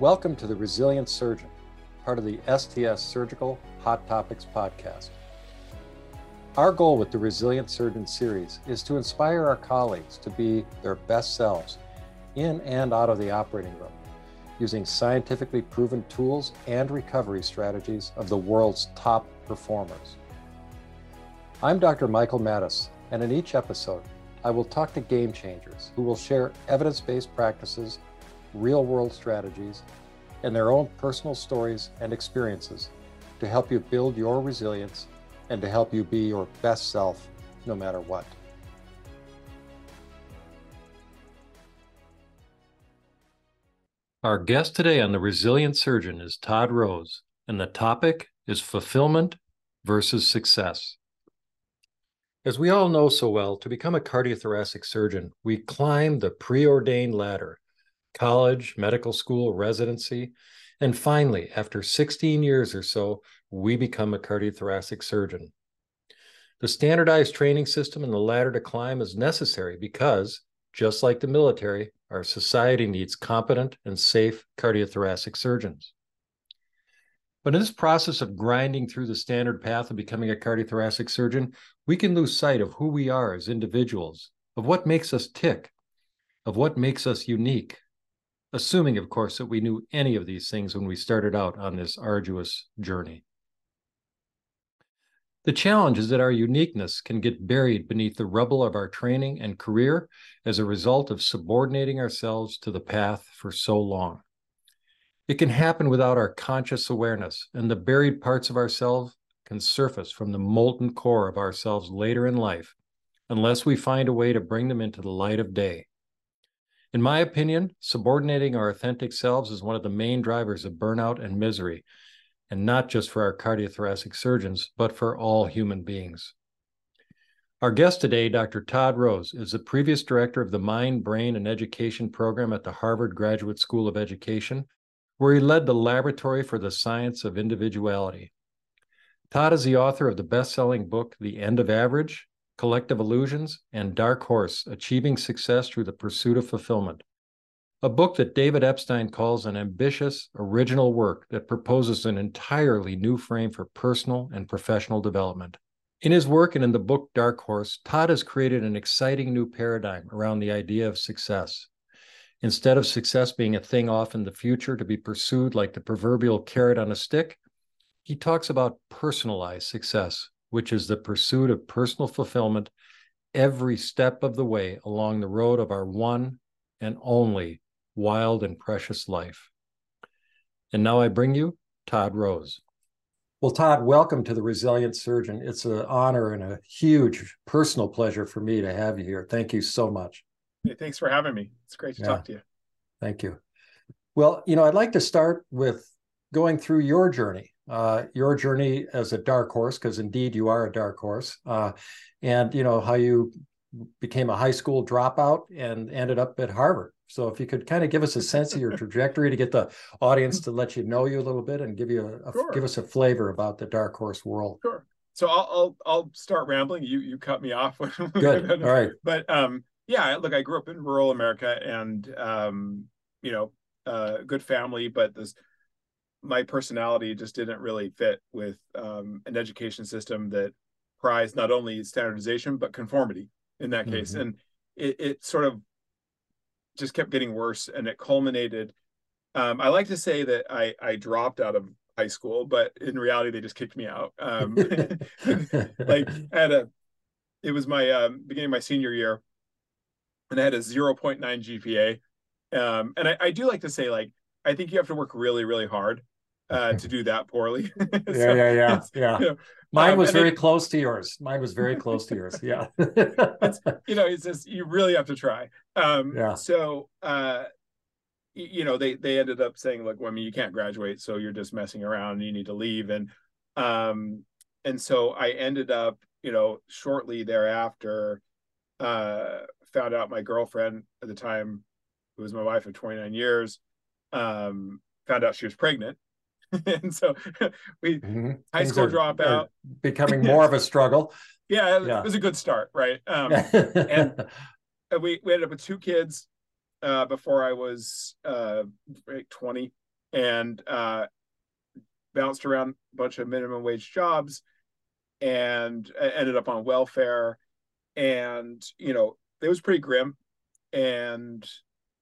Welcome to the Resilient Surgeon, part of the STS Surgical Hot Topics podcast. Our goal with the Resilient Surgeon series is to inspire our colleagues to be their best selves in and out of the operating room, using scientifically proven tools and recovery strategies of the world's top performers. I'm Dr. Michael Maddaus, and in each episode, I will talk to game changers who will share evidence based practices, real world strategies, and their own personal stories and experiences to help you build your resilience and to help you be your best self no matter what. Our guest today on The Resilient Surgeon is Todd Rose, and the topic is fulfillment versus success. As we all know so well, to become a cardiothoracic surgeon, we climb the preordained ladder college, medical school, residency, and finally, after 16 years or so, we become a cardiothoracic surgeon. The standardized training system and the ladder to climb is necessary because, just like the military, our society needs competent and safe cardiothoracic surgeons. But in this process of grinding through the standard path of becoming a cardiothoracic surgeon, we can lose sight of who we are as individuals, of what makes us tick, of what makes us unique, assuming, of course, that we knew any of these things when we started out on this arduous journey. The challenge is that our uniqueness can get buried beneath the rubble of our training and career as a result of subordinating ourselves to the path for so long. It can happen without our conscious awareness, and the buried parts of ourselves can surface from the molten core of ourselves later in life, unless we find a way to bring them into the light of day. In my opinion, subordinating our authentic selves is one of the main drivers of burnout and misery, and not just for our cardiothoracic surgeons, but for all human beings. Our guest today, Dr. Todd Rose, is the previous director of the Mind, Brain, and Education program at the Harvard Graduate School of Education where he led the Laboratory for the Science of Individuality. Todd is the author of the best selling book, The End of Average, Collective Illusions, and Dark Horse Achieving Success Through the Pursuit of Fulfillment, a book that David Epstein calls an ambitious, original work that proposes an entirely new frame for personal and professional development. In his work and in the book Dark Horse, Todd has created an exciting new paradigm around the idea of success. Instead of success being a thing off in the future to be pursued like the proverbial carrot on a stick, he talks about personalized success, which is the pursuit of personal fulfillment every step of the way along the road of our one and only wild and precious life. And now I bring you Todd Rose. Well, Todd, welcome to the Resilient Surgeon. It's an honor and a huge personal pleasure for me to have you here. Thank you so much. Hey, thanks for having me. It's great to yeah. talk to you. Thank you. Well, you know, I'd like to start with going through your journey, uh, your journey as a dark horse, because indeed you are a dark horse, uh, and you know how you became a high school dropout and ended up at Harvard. So, if you could kind of give us a sense of your trajectory to get the audience to let you know you a little bit and give you a, a sure. give us a flavor about the dark horse world. Sure. So I'll I'll, I'll start rambling. You you cut me off. Good. All right. But um, yeah, look, I grew up in rural America and, um, you know, uh, good family, but this, my personality just didn't really fit with um, an education system that prized not only standardization, but conformity in that case. Mm-hmm. And it, it sort of just kept getting worse and it culminated. Um, I like to say that I, I dropped out of high school, but in reality, they just kicked me out. Um, like at a, it was my um, beginning of my senior year and I had a 0.9 GPA. Um, and I, I, do like to say, like, I think you have to work really, really hard uh, to do that poorly. so, yeah, yeah, yeah, yeah. You know, Mine um, was very close to yours. Mine was very close to yours. Yeah. you know, it's just you really have to try. Um, yeah. So, uh, you know, they they ended up saying, "Look, well, I mean, you can't graduate, so you're just messing around. And you need to leave, and um, and so I ended up, you know, shortly thereafter, uh, found out my girlfriend at the time, who was my wife of 29 years, um, found out she was pregnant. and so we mm-hmm. high Things school dropout becoming more of a struggle. Yeah, it, yeah, it was a good start, right? Um, and we we ended up with two kids uh, before I was uh, 20. and uh, bounced around a bunch of minimum wage jobs and ended up on welfare and you know it was pretty grim and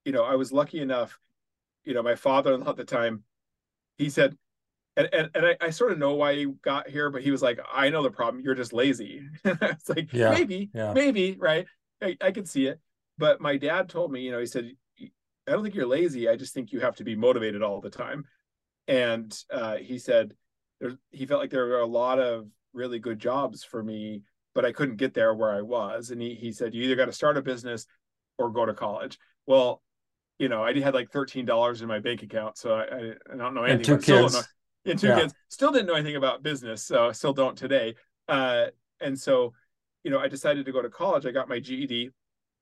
you know i was lucky enough you know my father-in-law at the time he said and and, and I, I, sort of know why he got here but he was like i know the problem you're just lazy it's like yeah, maybe yeah. maybe right I, I could see it but my dad told me you know he said i don't think you're lazy i just think you have to be motivated all the time and uh, he said there, he felt like there were a lot of really good jobs for me but I couldn't get there where I was. And he, he said, you either got to start a business or go to college. Well, you know, I had like $13 in my bank account. So I, I don't know anything. And two kids. Know, and two yeah. kids. Still didn't know anything about business. So I still don't today. Uh, and so, you know, I decided to go to college. I got my GED.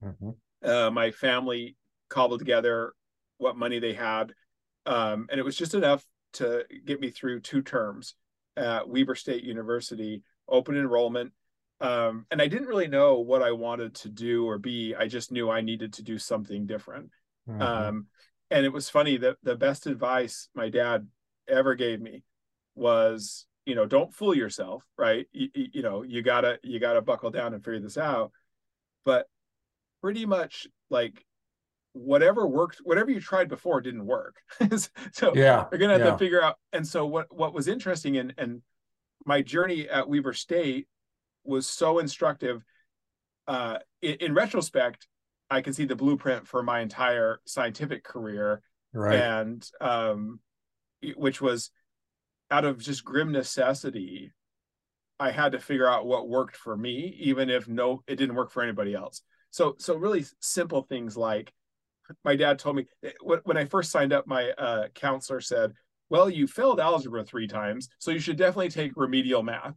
Mm-hmm. Uh, my family cobbled together what money they had. Um, and it was just enough to get me through two terms at Weber State University, open enrollment um, and I didn't really know what I wanted to do or be. I just knew I needed to do something different. Mm-hmm. Um, and it was funny that the best advice my dad ever gave me was, you know, don't fool yourself, right? You, you know, you gotta you gotta buckle down and figure this out. But pretty much like whatever worked, whatever you tried before didn't work. so yeah, you're gonna have yeah. to figure out. And so what what was interesting and and my journey at Weber State was so instructive. Uh, in, in, retrospect, I can see the blueprint for my entire scientific career, right. and um, which was out of just grim necessity. I had to figure out what worked for me, even if no, it didn't work for anybody else. So, so really simple things like my dad told me eh, when I first signed up, my uh, counselor said, "Well, you failed algebra three times, so you should definitely take remedial math."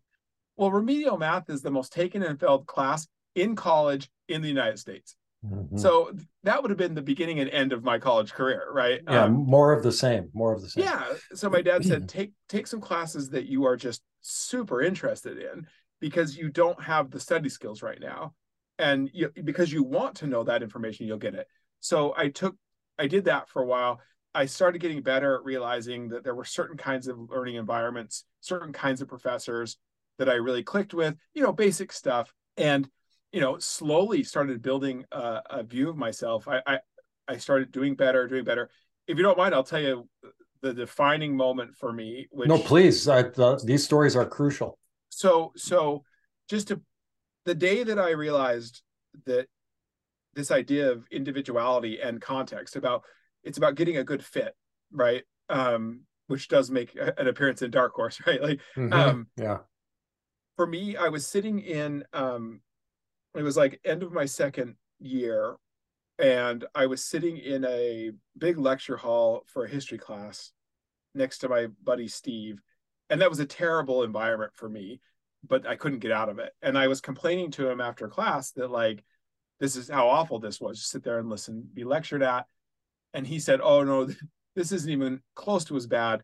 Well, remedial math is the most taken and failed class in college in the United States. Mm-hmm. So that would have been the beginning and end of my college career, right? Yeah, um, more of the same, more of the same. Yeah. So my dad said, take take some classes that you are just super interested in because you don't have the study skills right now, and you, because you want to know that information, you'll get it. So I took, I did that for a while. I started getting better at realizing that there were certain kinds of learning environments, certain kinds of professors, that I really clicked with, you know, basic stuff. And, you know, slowly started building a, a view of myself. I, I, I started doing better, doing better. If you don't mind, I'll tell you the defining moment for me. Which, no, please. I, the, these stories are crucial. So, so just to the day that I realized that this idea of individuality and context about it's about getting a good fit, right? Um, which does make an appearance in Dark Horse, right? Like, mm-hmm. um, yeah for me, I was sitting in um it was like end of my second year and I was sitting in a big lecture hall for a history class next to my buddy Steve. And that was a terrible environment for me, but I couldn't get out of it. And I was complaining to him after class that like this is how awful this was. Just sit there and listen, be lectured at. And he said, "Oh no, this isn't even close to as bad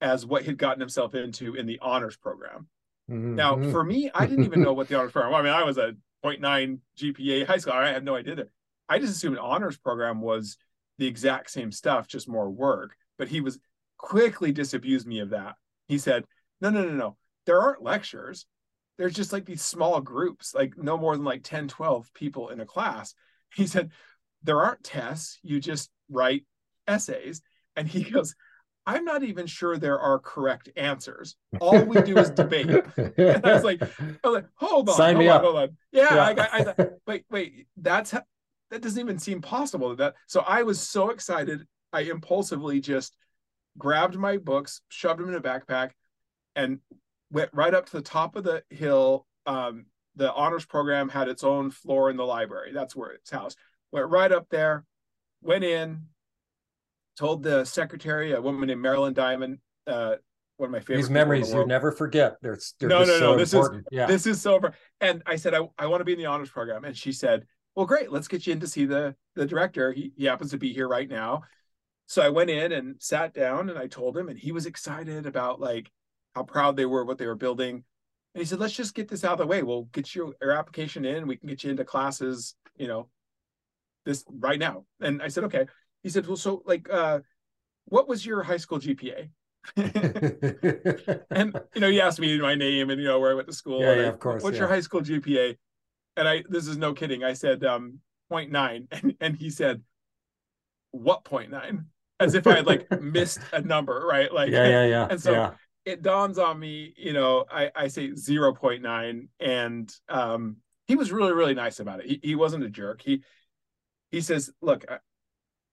as what he'd gotten himself into in the honors program." Mm-hmm. Now, for me, I didn't even know what the honors program. I mean, I was a 0.9 GPA high school. I had no idea that. I just assumed honors program was the exact same stuff, just more work. But he was quickly disabused me of that. He said, "No, no, no, no. There aren't lectures. There's just like these small groups, like no more than like 10, 12 people in a class." He said, "There aren't tests. You just write essays." And he goes, I'm not even sure there are correct answers. All we do is debate. and I was like, I was like, hold on, Sign hold me on, up. hold on. Yeah, yeah. I, got, I thought, wait, wait, that's that doesn't even seem possible. That so I was so excited, I impulsively just grabbed my books, shoved them in a backpack, and went right up to the top of the hill. Um, the honors program had its own floor in the library. That's where it's housed. Went right up there, went in, told the secretary, a woman named Marilyn Diamond, uh, one of my favorite. These memories you never forget. They're, they're no, no, no. So this important. is yeah. this is so. And I said, I, I want to be in the honors program, and she said, Well, great. Let's get you in to see the the director. He he happens to be here right now. So I went in and sat down, and I told him, and he was excited about like how proud they were what they were building. And he said, Let's just get this out of the way. We'll get you your application in. We can get you into classes. You know, this right now. And I said, Okay he said, well, so like, uh, what was your high school GPA? and you know, he asked me my name and you know where I went to school. Yeah, yeah I, of course. What's yeah. your high school GPA? And I this is no kidding. I said um 0.9 and, and he said, What 0.9? As if I had like missed a number, right? Like yeah, yeah, yeah. And so yeah. it dawns on me, you know, I, I say 0.9 and um he was really, really nice about it. He, he wasn't a jerk. He he says, look,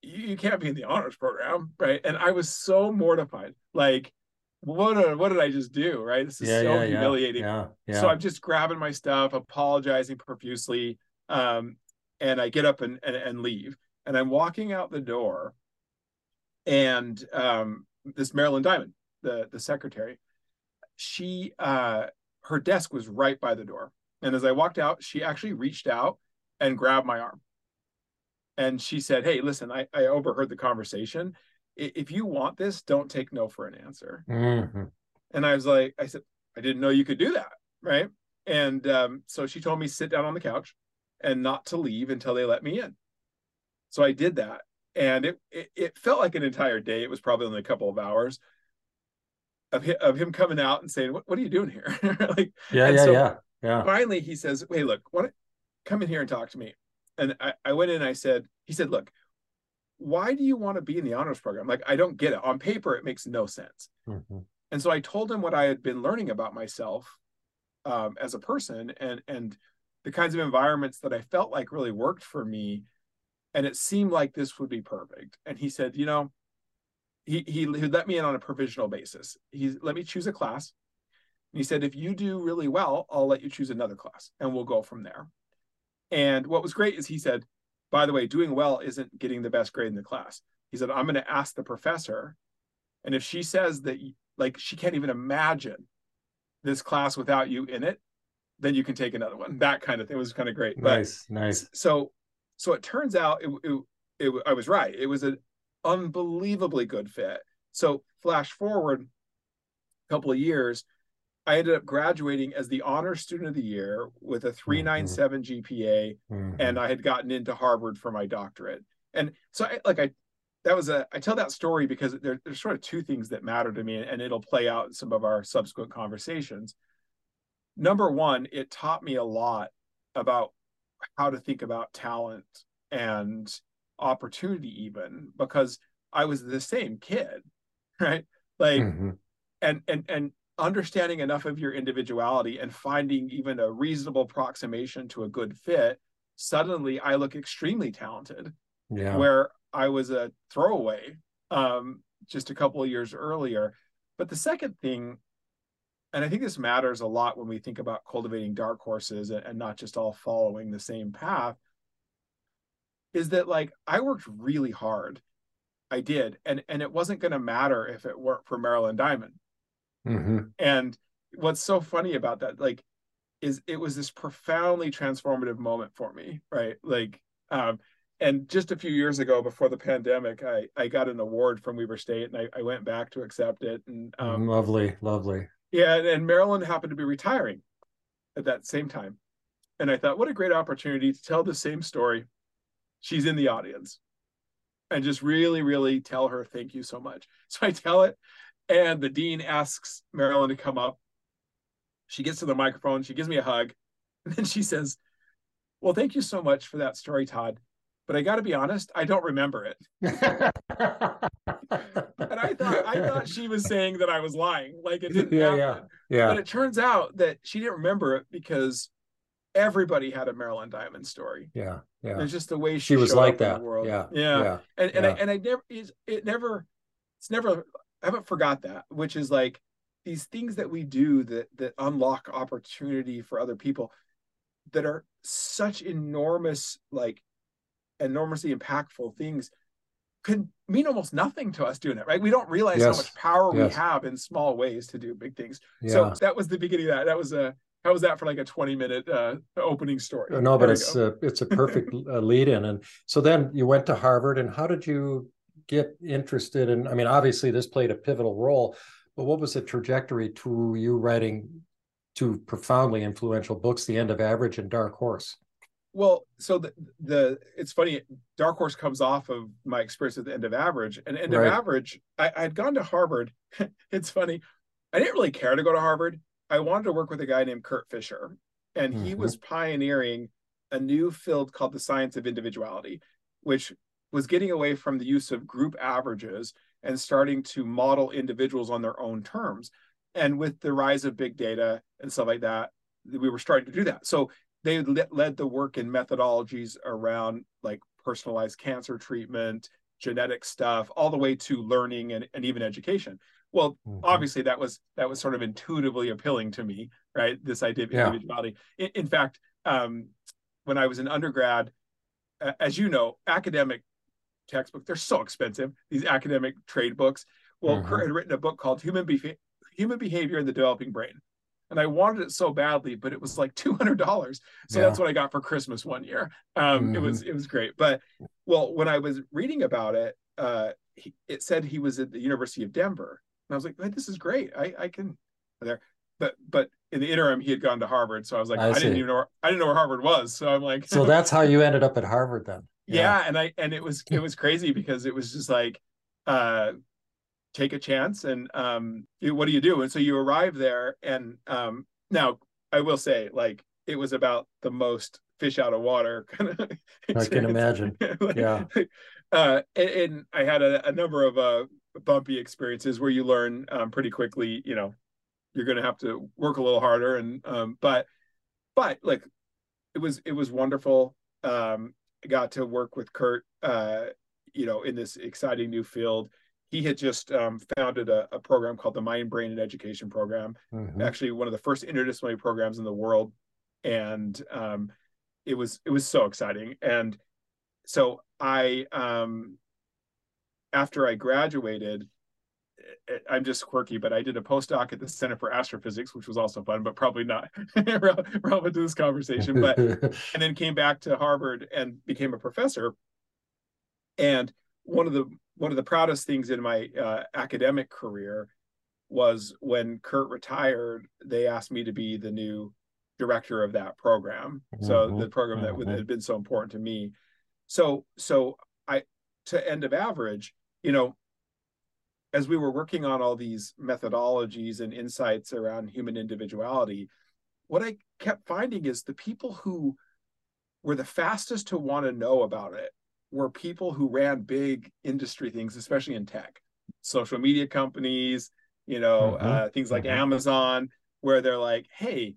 you can't be in the honors program, right? And I was so mortified. Like, what what did I just do? Right? This is yeah, so yeah, humiliating. Yeah. So I'm just grabbing my stuff, apologizing profusely, um, and I get up and, and and leave. And I'm walking out the door, and um, this Marilyn Diamond, the the secretary, she uh, her desk was right by the door. And as I walked out, she actually reached out and grabbed my arm and she said, "Hey, listen, I, I overheard the conversation. If you want this, don't take no for an answer." Mm-hmm. And I was like, I said, I didn't know you could do that, right? And um, so she told me sit down on the couch and not to leave until they let me in. So I did that, and it it, it felt like an entire day. It was probably only a couple of hours of him, of him coming out and saying, "What what are you doing here?" like, yeah, yeah, so yeah, yeah. Finally, he says, "Hey, look, what? Come in here and talk to me." And I, I went in and I said, he said, look, why do you want to be in the honors program? Like, I don't get it. On paper, it makes no sense. Mm-hmm. And so I told him what I had been learning about myself um, as a person and and the kinds of environments that I felt like really worked for me. And it seemed like this would be perfect. And he said, you know, he he, he let me in on a provisional basis. He let me choose a class. And he said, if you do really well, I'll let you choose another class and we'll go from there. And what was great is he said, by the way, doing well isn't getting the best grade in the class. He said, I'm going to ask the professor. And if she says that, like, she can't even imagine this class without you in it, then you can take another one. That kind of thing it was kind of great. Nice, but, nice. So, so it turns out it, it, it, I was right. It was an unbelievably good fit. So, flash forward a couple of years, I ended up graduating as the honor student of the year with a 397 mm-hmm. GPA mm-hmm. and I had gotten into Harvard for my doctorate. And so I, like I that was a I tell that story because there, there's sort of two things that matter to me and it'll play out in some of our subsequent conversations. Number one, it taught me a lot about how to think about talent and opportunity even because I was the same kid, right? Like mm-hmm. and and and understanding enough of your individuality and finding even a reasonable approximation to a good fit, suddenly I look extremely talented. Yeah. Where I was a throwaway um, just a couple of years earlier. But the second thing, and I think this matters a lot when we think about cultivating dark horses and, and not just all following the same path, is that like I worked really hard. I did. And and it wasn't going to matter if it weren't for Marilyn Diamond Mm-hmm. And what's so funny about that, like, is it was this profoundly transformative moment for me, right? Like, um, and just a few years ago, before the pandemic, I I got an award from Weber State, and I, I went back to accept it. And um, lovely, lovely. Yeah, and Marilyn happened to be retiring at that same time, and I thought, what a great opportunity to tell the same story. She's in the audience, and just really, really tell her thank you so much. So I tell it, and the dean asks Marilyn to come up. She gets to the microphone, she gives me a hug, and then she says, Well, thank you so much for that story, Todd. But I got to be honest, I don't remember it. and I thought I thought she was saying that I was lying, like it didn't yeah, happen. Yeah, yeah. But it turns out that she didn't remember it because everybody had a Marilyn Diamond story. Yeah, yeah. It's just the way she, she was like that. world. Yeah, yeah. yeah. And and yeah. I and I never it never it's never I haven't forgot that, which is like these things that we do that that unlock opportunity for other people that are such enormous, like enormously impactful things can mean almost nothing to us doing it, right? We don't realize yes. how much power yes. we have in small ways to do big things. Yeah. So that was the beginning of that. That was a how was that for like a 20 minute uh, opening story? No, but it's a, it's a perfect uh, lead in. And so then you went to Harvard and how did you get interested in? I mean, obviously this played a pivotal role, but what was the trajectory to you writing two profoundly influential books, The End of Average and Dark Horse? well, so the the it's funny. Dark Horse comes off of my experience at the end of Average, and end right. of Average, I, I'd gone to Harvard. it's funny, I didn't really care to go to Harvard. I wanted to work with a guy named Kurt Fischer, and mm-hmm. he was pioneering a new field called the science of individuality, which was getting away from the use of group averages and starting to model individuals on their own terms. And with the rise of big data and stuff like that, we were starting to do that. So they led the work in methodologies around like personalized cancer treatment, genetic stuff, all the way to learning and, and even education. Well, mm-hmm. obviously that was that was sort of intuitively appealing to me, right? This idea of yeah. individuality. In, in fact, um, when I was an undergrad, as you know, academic textbooks they're so expensive. These academic trade books. Well, mm-hmm. Kurt had written a book called Human Be- Human Behavior in the Developing Brain and I wanted it so badly, but it was like two hundred dollars. So yeah. that's what I got for Christmas one year. Um, mm-hmm. It was it was great. But well, when I was reading about it, uh, he, it said he was at the University of Denver, and I was like, hey, this is great. I I can there. But but in the interim, he had gone to Harvard, so I was like, I, I didn't even know where, I didn't know where Harvard was. So I'm like, so that's how you ended up at Harvard then. Yeah. yeah, and I and it was it was crazy because it was just like uh take a chance and um what do you do? And so you arrive there and um now i will say like it was about the most fish out of water kind of i can imagine. Like, yeah. uh and, and i had a, a, number of uh bumpy experiences where you learn um, pretty quickly you know you're going to have to work a little harder and um but but like it was it was wonderful. Um got to work with kurt uh you know in this exciting new field he had just um, founded a, a, program called the Mind, Brain, and Education Program. Mm-hmm. Actually, one of the first interdisciplinary programs in the world, and um, it was it was so exciting. And so I, um, after I graduated, I'm just quirky, but I did a postdoc at the Center for Astrophysics, which was also fun, but probably not relevant to this conversation. But and then came back to Harvard and became a professor. And one of the one of the proudest things in my uh, academic career was when Kurt retired, they asked me to be the new director of that program. Mm-hmm. So the program that mm-hmm. had been so important to me. So so I to end of average, you know, as we were working on all these methodologies and insights around human individuality, what I kept finding is the people who were the fastest to want to know about it were people who ran big industry things, especially in tech, social media companies, you know, mm-hmm. uh, things like mm-hmm. Amazon, where they're like, hey,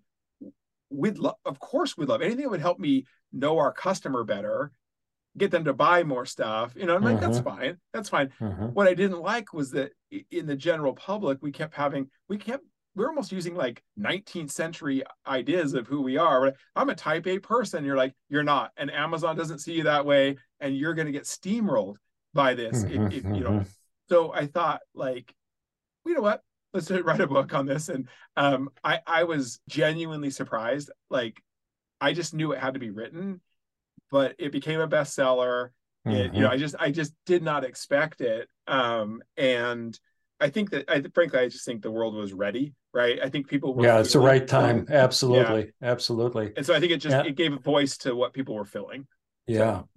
we'd love, of course, we'd love anything that would help me know our customer better, get them to buy more stuff. You know, I'm like, that's mm-hmm. fine. That's fine. Mm-hmm. What I didn't like was that in the general public, we kept having, we kept we're almost using like 19th century ideas of who we are. I'm a type A person. You're like, you're not. And Amazon doesn't see you that way. And you're going to get steamrolled by this. if, if, you know, mm-hmm. so I thought like, you know what? Let's write a book on this. And um, I, I was genuinely surprised. Like, I just knew it had to be written, but it became a bestseller. Mm-hmm. It, you know, mm-hmm. I just, I just did not expect it. Um, and I think that I frankly I just think the world was ready, right? I think people were Yeah, it's the right time. Absolutely. Yeah. Absolutely. And so I think it just yeah. it gave a voice to what people were feeling. Yeah. So.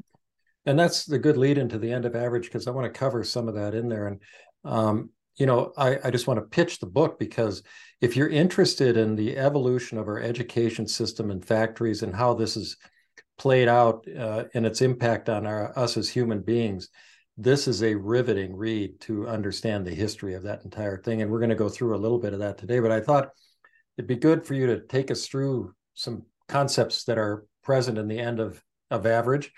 And that's the good lead into the end of average because I want to cover some of that in there. And um, you know, I, I just want to pitch the book because if you're interested in the evolution of our education system and factories and how this is played out uh, and its impact on our, us as human beings, this is a riveting read to understand the history of that entire thing. And we're going to go through a little bit of that today. But I thought it'd be good for you to take us through some concepts that are present in the end of, of average,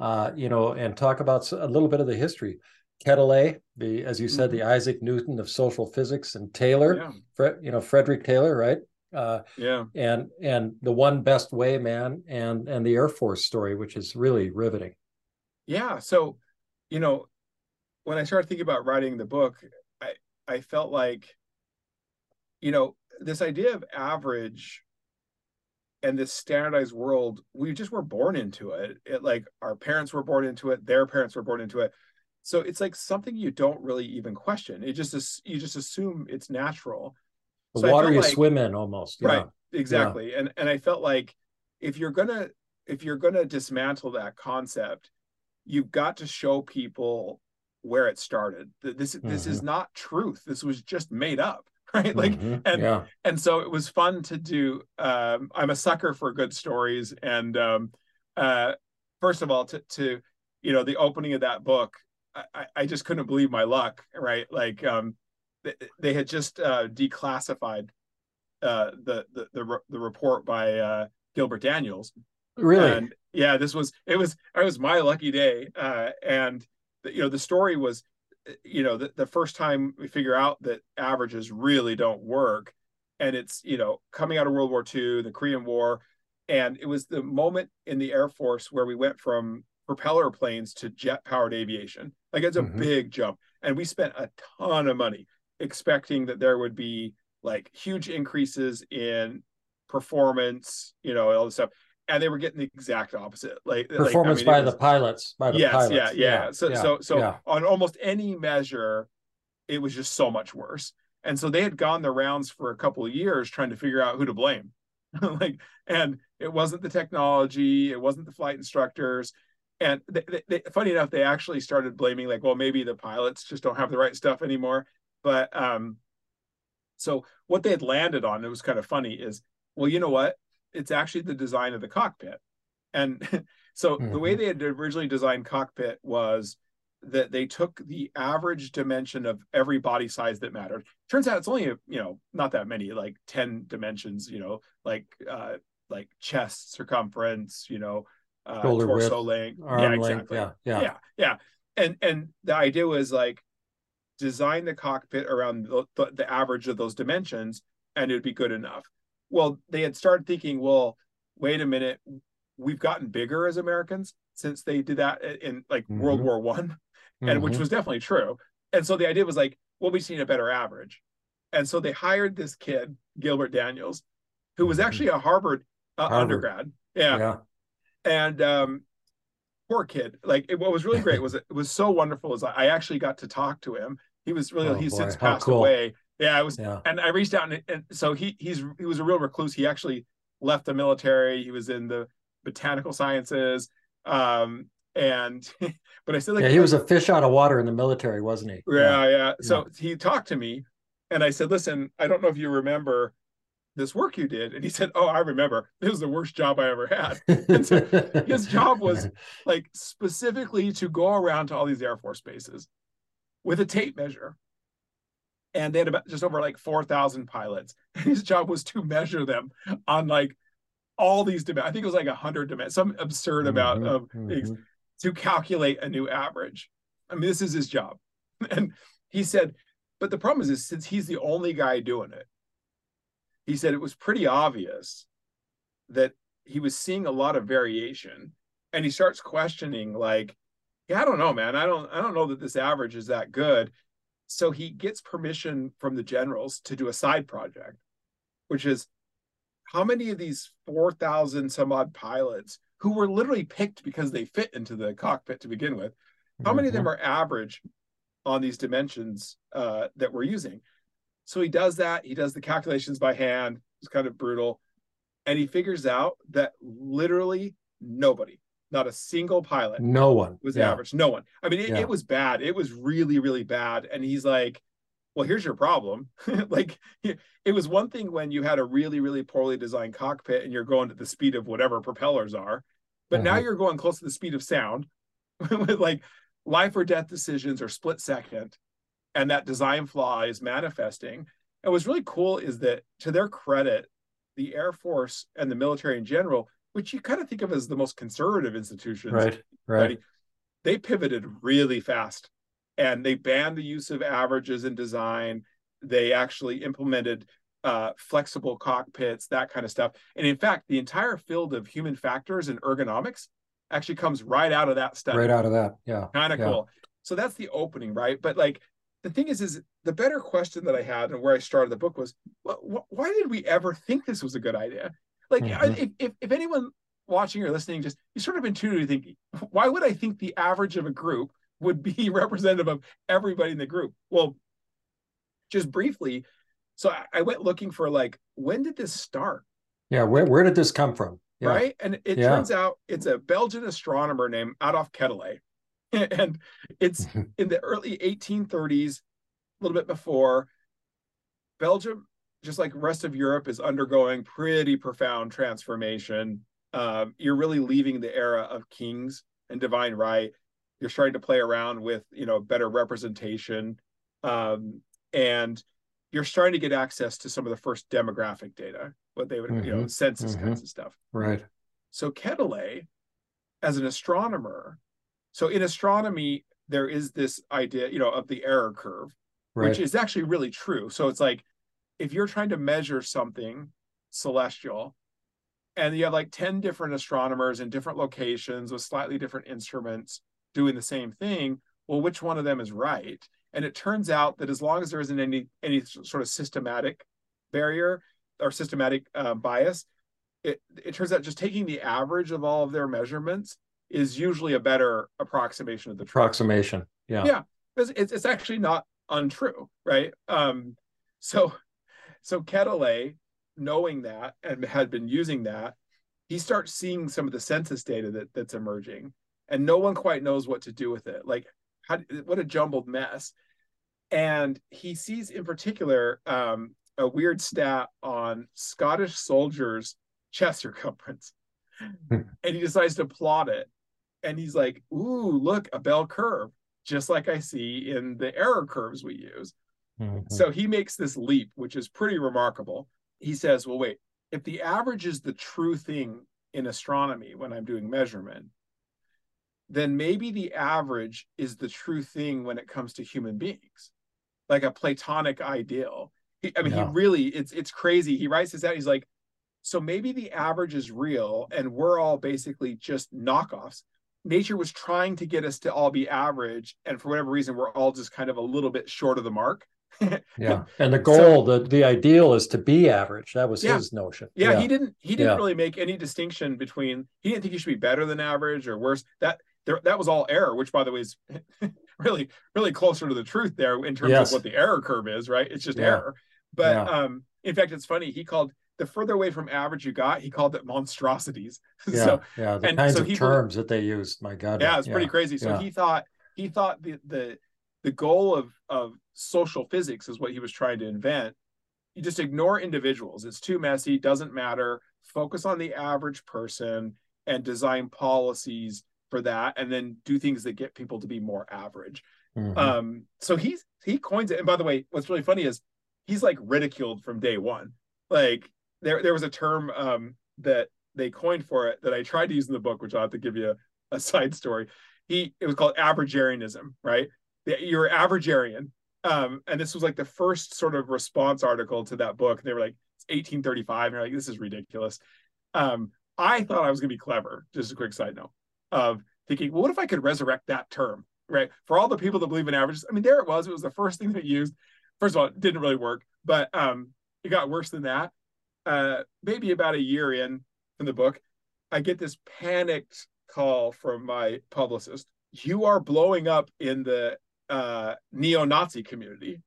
uh, you know, and talk about a little bit of the history. Quetelet, the as you said, mm-hmm. the Isaac Newton of social physics, and Taylor, yeah. Fre- you know, Frederick Taylor, right? Uh, yeah, and and the one best way man, and and the Air Force story, which is really riveting. Yeah, so you know, when I started thinking about writing the book, I I felt like, you know, this idea of average and this standardized world, we just were born into it. It like our parents were born into it, their parents were born into it. So it's like something you don't really even question. It just you just assume it's natural. The so water you like, swim in almost. Yeah. Right. Exactly. Yeah. And and I felt like if you're gonna if you're going to dismantle that concept, you've got to show people where it started. This mm-hmm. this is mm-hmm. not truth. This was just made up, right? Like mm-hmm. and yeah. and so it was fun to do. Um, I'm a sucker for good stories, and um, uh, first of all, to to you know the opening of that book, I, I just couldn't believe my luck, right? Like um, they, had just uh, declassified uh, the, the the the report by uh, Gilbert Daniels. Really? And yeah, this was it was it was my lucky day, uh, and you know the story was, you know, the, the first time we figure out that averages really don't work, and it's you know coming out of World War II, the Korean War, and it was the moment in the Air Force where we went from propeller planes to jet powered aviation. Like it's a mm-hmm. big jump, and we spent a ton of money expecting that there would be like huge increases in performance, you know, all this stuff. And they were getting the exact opposite. Like performance like, I mean, by was, the pilots, by the yes, pilots. Yeah, yeah, yeah. So yeah, so so yeah. on almost any measure, it was just so much worse. And so they had gone the rounds for a couple of years trying to figure out who to blame. like, and it wasn't the technology, it wasn't the flight instructors. And they, they, they, funny enough, they actually started blaming, like, well, maybe the pilots just don't have the right stuff anymore. But um, so what they had landed on, it was kind of funny, is well, you know what? It's actually the design of the cockpit. And so mm-hmm. the way mm-hmm. they had originally designed cockpit was that they took the average dimension of every body size that mattered. Turns out it's only a you know not that many, like ten dimensions. You know, like uh, like chest circumference. You know, uh, torso width, length. yeah, exactly. Length, yeah, yeah, yeah, yeah. And and the idea was like design the cockpit around the, the, the average of those dimensions and it'd be good enough well they had started thinking well wait a minute we've gotten bigger as americans since they did that in like mm-hmm. world war one and mm-hmm. which was definitely true and so the idea was like well we just need a better average and so they hired this kid gilbert daniels who was mm-hmm. actually a harvard, uh, harvard. undergrad yeah. yeah and um poor kid like it, what was really great was it was so wonderful is I actually got to talk to him he was really oh, he's boy. since passed cool. away. Yeah, I was yeah. and I reached out and, and so he he's he was a real recluse. He actually left the military. He was in the botanical sciences. Um and but I said like Yeah, he was a fish out of water in the military, wasn't he? Yeah, yeah. yeah. So yeah. he talked to me and I said, "Listen, I don't know if you remember this work you did." And he said, "Oh, I remember. This was the worst job I ever had." and so his job was like specifically to go around to all these Air Force bases with a tape measure. And they had about just over like 4,000 pilots. And his job was to measure them on like all these dimensions. I think it was like 100 dimensions, some absurd mm-hmm, amount of mm-hmm. to calculate a new average. I mean, this is his job. And he said, but the problem is, is since he's the only guy doing it, he said it was pretty obvious that he was seeing a lot of variation. And he starts questioning, like, yeah, I don't know, man. I don't I don't know that this average is that good. So he gets permission from the generals to do a side project, which is how many of these 4,000 some odd pilots who were literally picked because they fit into the cockpit to begin with, how many mm-hmm. of them mm-hmm. are average on these dimensions uh, that we're using? So he does that. He does the calculations by hand. It's kind of brutal. And he figures out that literally nobody, not a single pilot. No one was yeah. average. No one. I mean, it, yeah. it, was bad. It was really, really bad. And he's like, well, here's your problem. like, it was one thing when you had a really, really poorly designed cockpit and you're going at the speed of whatever propellers are, but now uh-huh. you're going close to the speed of sound with like life or death decisions or split second. And that design flaw is manifesting. And what's really cool is that, to their credit, the Air Force and the military in general which you kind of think of as the most conservative institutions. Right. Right. They pivoted really fast and they banned the use of averages in design. They actually implemented uh, flexible cockpits, that kind of stuff. And in fact, the entire field of human factors and ergonomics actually comes right out of that study. Right out of that. Yeah. Kind of yeah. cool. So that's the opening, right? But like the thing is, is the better question that I had and where I started the book was, well, why did we ever think this was a good idea? Like mm-hmm. if, if, if anyone watching or listening just you sort of intuitively think, why would I think the average of a group would be representative of everybody in the group? Well, just briefly, so I, I went looking for like when did this start? Yeah, where where did this come from? yeah. right? And it Yeah. turns out it's a Belgian astronomer named Adolphe Quetelet. and it's in the early 1830s, a little bit before, Belgium, just like the rest of Europe, is undergoing pretty profound transformation. Um, you're really leaving the era of kings and divine right. You're starting to play around with, you know, better representation. Um, and you're starting to get access to some of the first demographic data, what they would, you know, Mhm. census Mhm. kinds of stuff. Right. So Quetelet, as an astronomer, so in astronomy, there is this idea, you know, of the error curve, Right. which is actually really true. So it's like if you're trying to measure something celestial, and you have like 10 different astronomers in different locations with slightly different instruments doing the same thing, well, which one of them is right? And it turns out that as long as there isn't any any sort of systematic barrier or systematic uh, bias, it it turns out just taking the average of all of their measurements is usually a better approximation of the truth. Approximation. Yeah. Yeah. It's, it's it's actually not untrue, right? Um, so so Quetelet, knowing that and had been using that, he starts seeing some of the census data that that's emerging, and no one quite knows what to do with it. Like, how what a jumbled mess. And he sees in particular um, a weird stat on Scottish soldiers' chest circumference, and he decides to plot it. And he's like, "Ooh, look, a bell curve, just like I see in the error curves we use." Mhm. So he makes this leap, which is pretty remarkable. He says, well, wait, if the average is the true thing in astronomy when I'm doing measurement, then maybe the average is the true thing when it comes to human beings, like a Platonic ideal. He, I mean, Yeah. he really, it's it's crazy. He writes this out. He's like, so maybe the average is real and we're all basically just knockoffs. Nature was trying to get us to all be average, and for whatever reason, we're all just kind of a little bit short of the mark. Yeah. And the goal, the the ideal is to be average. That was Yeah. his notion. Yeah, he didn't. He didn't Yeah. really make any distinction between. He didn't think you should be better than average or worse. That there, that was all error, which, by the way, is really, really closer to the truth there in terms Yes. of what the error curve is. Right? It's just Yeah. error. But Yeah. um, in fact, it's funny. He called the further away from average you got, he called it monstrosities. Yeah. so yeah. The and kinds so of he believed- terms that they used. My God. yeah, it's pretty crazy. So yeah. he thought he thought the the the goal of of social physics is what he was trying to invent. You just ignore individuals. It's too messy, doesn't matter. Focus on the average person and design policies for that and then do things that get people to be more average. Mhm. Um so he's he coins it and by the way, what's really funny is he's like ridiculed from day one. Like there there was a term um that they coined for it that I tried to use in the book, which I'll have to give you a, a side story. He it was called averagarianism, right? The- You're averagarian. Um, and this was like the first sort of response article to that book. They were like, it's 1835. And you're like, this is ridiculous. Um, I thought I was gonna be clever, just a quick side note, of thinking, well, what if I could resurrect that term? Right. For all the people that believe in averages, I mean, there it was. It was the first thing that used. First of all, it didn't really work, but um, it got worse than that. Uh, maybe about a year in in the book, I get this panicked call from my publicist. You are blowing up in the uh, neo-Nazi community.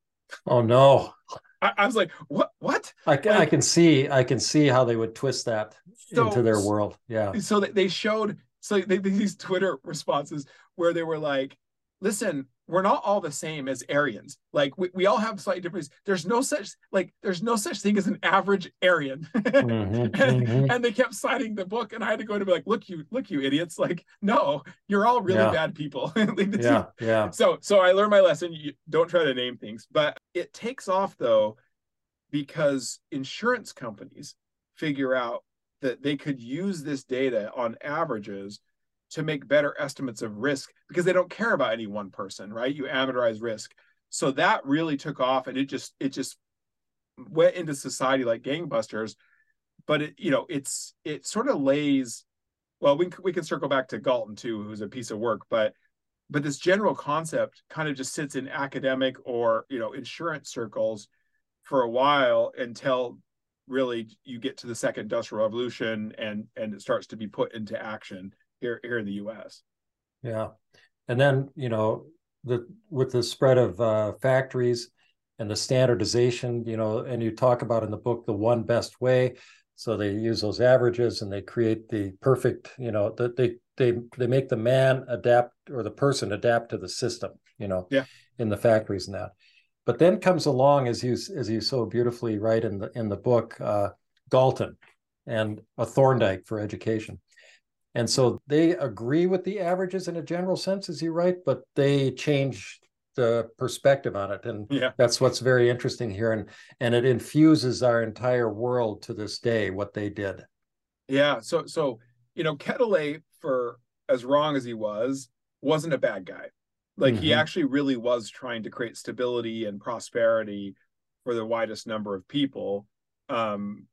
Oh no. I, I was like, what? What? I, ca- I can see I can see how they would twist that So- into their world. Yeah. So they, they showed so they, these Twitter responses where they were like, listen, we're not all the same as Aryans. Like we, we all have slightly different. There's no such like there's no such thing as an average Aryan. Mhm, and, mhm. and they kept citing the book, and I had to go to be like, look, you look, you idiots! Like, no, you're all really Yeah. bad people. Like, Yeah. Yeah. So so I learned my lesson. You don't try to name things, but it takes off though because insurance companies figure out that they could use this data on averages to make better estimates of risk because they don't care about any one person, right? You amortize risk. So that really took off and it just it just went into society like gangbusters. But it, you know, it's it sort of lays well, we we can circle back to Galton too, who's a piece of work, but but this general concept kind of just sits in academic or you know insurance circles for a while until really you get to the second industrial revolution and and it starts to be put into action here here in the US. Yeah. And then, you know, the with the spread of uh, factories and the standardization, you know, and you talk about in the book the one best way. So they use those averages and they create the perfect, you know, that they they they make the man adapt or the person adapt to the system, you know, yeah. in the factories and that. But then comes along, as you as you so beautifully write in the in the book, uh, Galton and a Thorndike for education. And so they agree with the averages in a general sense, as you write, but they change the perspective on it. And yeah. that's what's very interesting here. And and it infuses our entire world to this day, what they did. Yeah. So so you know, Quetelet, for as wrong as he was, wasn't a bad guy. Like mm-hmm. he actually really was trying to create stability and prosperity for the widest number of people. Um,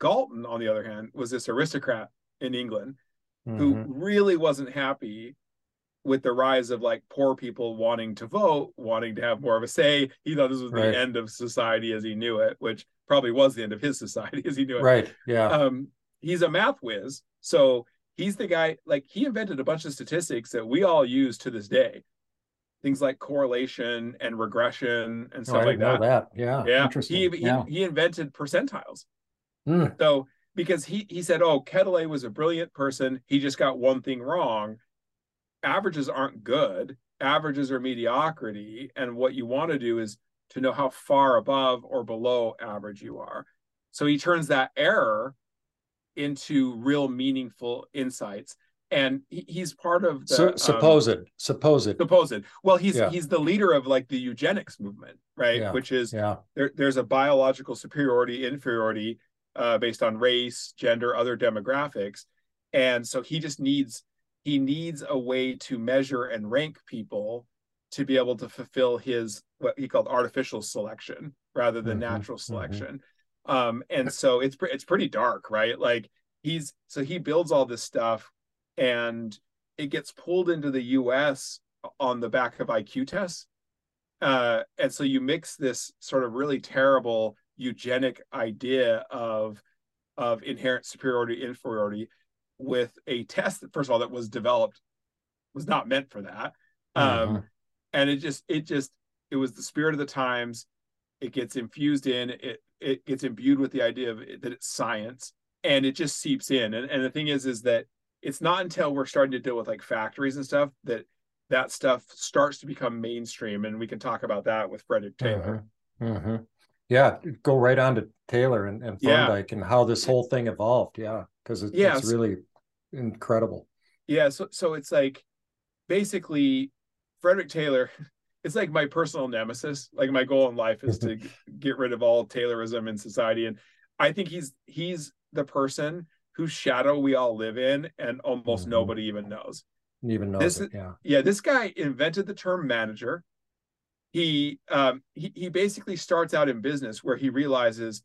Galton, on the other hand, was this aristocrat in England mm-hmm. who really wasn't happy with the rise of like poor people wanting to vote, wanting to have more of a say. He thought this was right. the end of society as he knew it, which probably was the end of his society as he knew it. Right. Yeah. Um, he's a math whiz. So he's the guy, like he invented a bunch of statistics that we all use to this day. Things like correlation and regression and oh, stuff oh, like that. that. Yeah. Yeah. He, he, yeah. he invented percentiles. Mm. So because he he said, oh, Quetelet was a brilliant person. He just got one thing wrong. Averages aren't good. Averages are mediocrity. And what you want to do is to know how far above or below average you are. So he turns that error into real meaningful insights. And he's part of the so, supposed um, supposed supposed. Well, he's yeah. he's the leader of like the eugenics movement, right? Yeah. Which is yeah. there, there's a biological superiority inferiority uh, based on race, gender, other demographics, and so he just needs he needs a way to measure and rank people to be able to fulfill his what he called artificial selection rather than mm-hmm, natural mm-hmm. selection. Mm-hmm. Um, and so it's it's pretty dark, right? Like he's so he builds all this stuff, and it gets pulled into the U.S. on the back of IQ tests. Uh, and so you mix this sort of really terrible eugenic idea of of inherent superiority inferiority with a test that first of all that was developed was not meant for that. Mm-hmm. um and it just it just it was the spirit of the times. It gets infused in it it gets imbued with the idea of it, that it's science and it just seeps in. And, and the thing is is that it's not until we're starting to deal with like factories and stuff that that stuff starts to become mainstream and we can talk about that with frederick taylor. Mm-hmm. Mm-hmm yeah go right on to taylor and, and thorndike yeah. and how this whole thing evolved yeah because it, yeah, it's really incredible yeah so so it's like basically frederick taylor it's like my personal nemesis like my goal in life is to get rid of all taylorism in society and i think he's he's the person whose shadow we all live in and almost mm-hmm. nobody even knows even knows this it, yeah yeah this guy invented the term manager he um, he he basically starts out in business where he realizes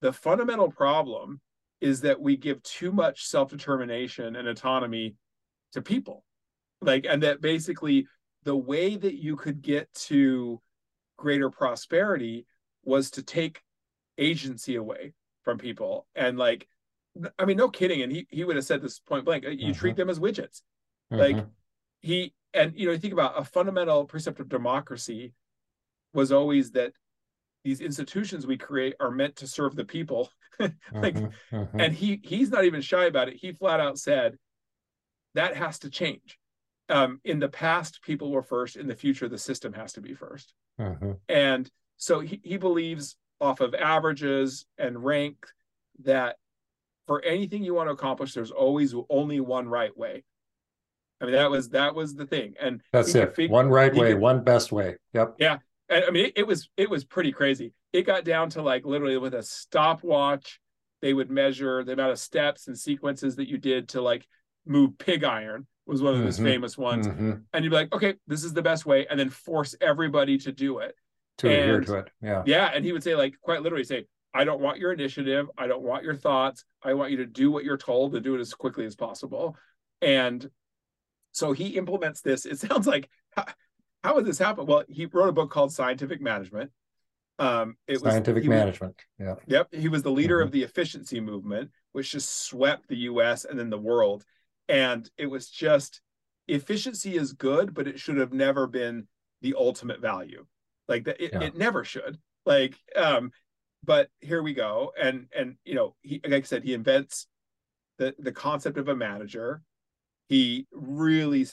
the fundamental problem is that we give too much self-determination and autonomy to people like and that basically the way that you could get to greater prosperity was to take agency away from people and like i mean no kidding and he, he would have said this point blank you mm-hmm. treat them as widgets mm-hmm. like he and you know you think about a fundamental precept of democracy was always that these institutions we create are meant to serve the people. Like mm-hmm, mm-hmm. and he he's not even shy about it. He flat out said that has to change. Um, in the past people were first. In the future the system has to be 1st mm-hmm. and so he, he believes off of averages and rank that for anything you want to accomplish there's always only one right way. I mean that was that was the thing. And that's it. one right way could, one best way. Yep. Yeah I mean, it, was it was pretty crazy. It got down to like literally with a stopwatch, they would measure the amount of steps and sequences that you did to like move pig iron was one of mm-hmm. his famous ones. Mm-hmm. And you'd be like, okay, this is the best way, and then force everybody to do it. To and, adhere to it. Yeah. Yeah. And he would say, like, quite literally say, I don't want your initiative. I don't want your thoughts. I want you to do what you're told and do it as quickly as possible. And so he implements this. It sounds like how would this happen? Well, he wrote a book called Scientific Management. Um, it scientific was, management. Was, yeah. Yep. He was the leader mm-hmm. of the efficiency movement, which just swept the U.S. and then the world. And it was just efficiency is good, but it should have never been the ultimate value. Like that, it, yeah. it never should. Like, um, but here we go. And and you know, he like I said, he invents the the concept of a manager. He really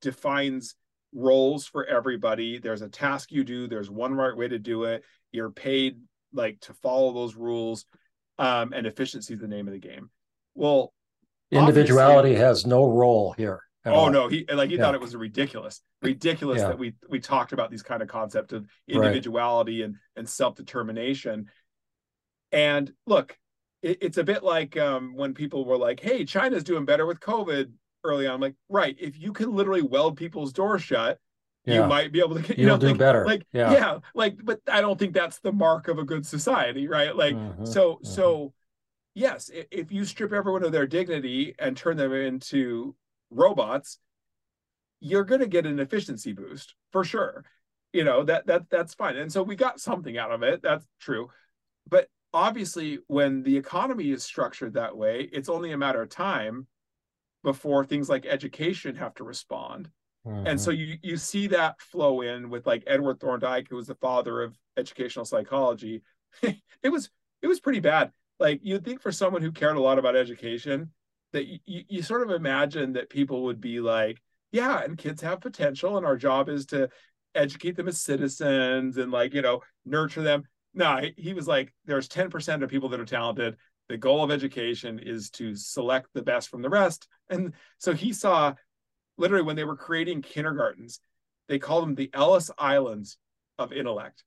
defines roles for everybody. There's a task you do. There's one right way to do it. You're paid like to follow those rules. Um, and efficiency is the name of the game. Well, individuality has no role here. Oh all. no, he like he yeah. thought it was ridiculous, ridiculous yeah. that we we talked about these kind of concepts of individuality right. and and self determination. And look, it, it's a bit like um, when people were like, "Hey, China's doing better with COVID." Early on, I'm like, right, if you can literally weld people's doors shut, yeah. you might be able to get you You'll know do like, better like yeah. yeah like but i don't think that's the mark of a good society right like mm-hmm. so mm-hmm. so yes if you strip everyone of their dignity and turn them into robots you're going to get an efficiency boost for sure you know that that that's fine and so we got something out of it that's true but obviously when the economy is structured that way it's only a matter of time before things like education have to respond mm-hmm. and so mm-hmm. you you see that flow in with like edward thorndike who was the father of educational psychology it was it was pretty bad like you'd think for someone who cared a lot about education that you, you sort of imagine that people would be like, yeah, and kids have potential, and our job is to educate them as citizens and like, you know, nurture them. No, he was like, there's 10% of people that are talented. The goal of education is to select the best from the rest. And so he saw literally when they were creating kindergartens, they called them the Ellis Islands of intellect.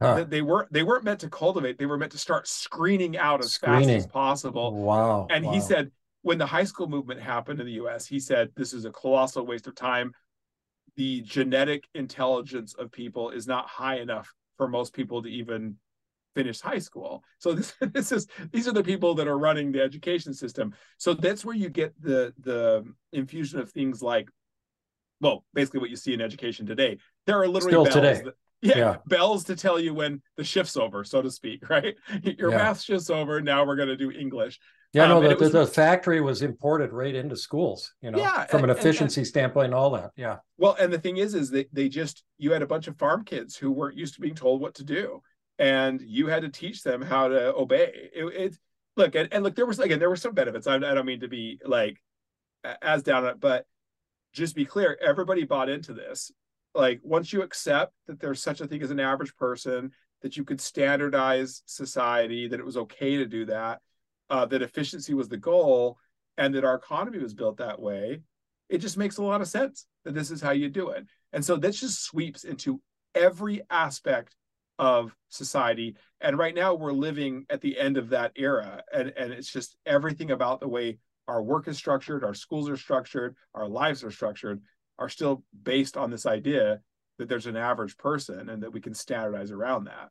Huh. They weren't they weren't meant to cultivate, they were meant to start screening out as screening. fast as possible. Wow. And wow. he said when the high school movement happened in the US, he said this is a colossal waste of time. The genetic intelligence of people is not high enough for most people to even finish high school. So this this is these are the people that are running the education system. So that's where you get the the infusion of things like well, basically what you see in education today. There are literally Still bells today. That, yeah, yeah, bells to tell you when the shift's over, so to speak, right? Your yeah. math shift's over. Now we're going to do English. Yeah, no, um, the, was, the, factory was imported right into schools, you know, yeah, from an efficiency and, and, standpoint and all that. Yeah. Well, and the thing is, is that they just, you had a bunch of farm kids who weren't used to being told what to do. And you had to teach them how to obey. It, it look, and, and look, there was, again, there were some benefits. I, I don't mean to be like as down it, but just be clear, everybody bought into this. Like once you accept that there's such a thing as an average person, that you could standardize society, that it was okay to do that uh, that efficiency was the goal and that our economy was built that way, it just makes a lot of sense that this is how you do it. And so this just sweeps into every aspect of society. And right now we're living at the end of that era. And, and it's just everything about the way our work is structured, our schools are structured, our lives are structured, are still based on this idea that there's an average person and that we can standardize around that.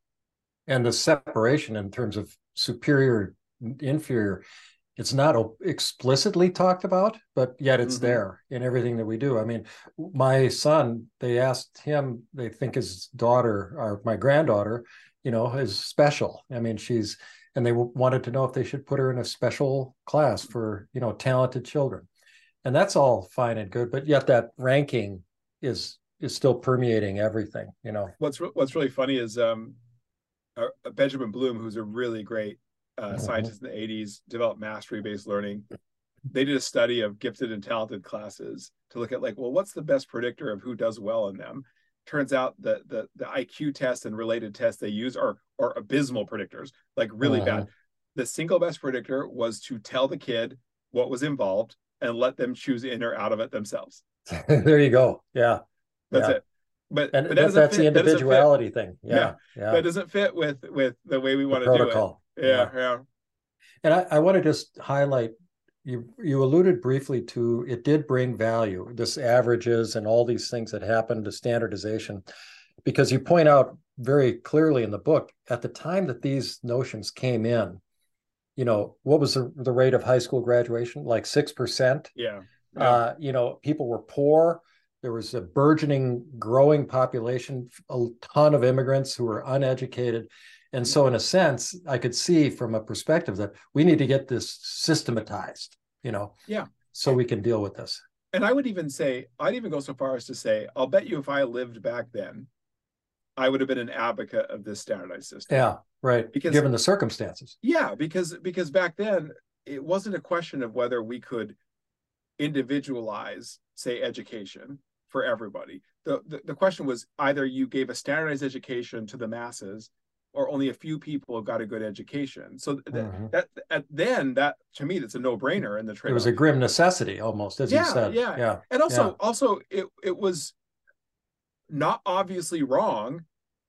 And the separation in terms of superior inferior it's not explicitly talked about but yet it's mm-hmm. there in everything that we do. I mean my son they asked him they think his daughter or my granddaughter you know is special. I mean she's and they wanted to know if they should put her in a special class for you know talented children. And that's all fine and good but yet that ranking is is still permeating everything you know? What's what's really funny is um uh, benjamin bloom who's a really great uh, mm-hmm. scientists in the 80s developed mastery based learning. They did a study of gifted and talented classes to look at like well what's the best predictor of who does well in them? Turns out that the the iq test and related tests they use are are abysmal predictors like really uh-huh. bad. The single best predictor was to tell the kid what was involved and let them choose in or out of it themselves. There you go. Yeah. That's yeah. it. But, and but that that's fit, the individuality that thing. Yeah, yeah, yeah. That doesn't fit with with the way we want to do it yeah, yeah. And I, I want to just highlight you you alluded briefly to it did bring value, this averages and all these things that happened to standardization, because you point out very clearly in the book at the time that these notions came in, you know, what was the, the rate of high school graduation? Like six percent. Yeah. yeah. Uh, you know, people were poor. There was a burgeoning, growing population, a ton of immigrants who were uneducated. And so, in a sense, I could see from a perspective that we need to get this systematized, you know, yeah, so we can deal with this. And I would even say, I'd even go so far as to say, I'll bet you if I lived back then, I would have been an advocate of this standardized system. Yeah. right because given the circumstances yeah because because back then it wasn't a question of whether we could individualize say education for everybody the, the, the question was either you gave a standardized education to the masses or only a few people have got a good education. So th- mm-hmm. that, at then that to me that's a no brainer in the trade. It was a grim necessity almost, as yeah, you said. Yeah, yeah. And also, yeah. also it it was not obviously wrong.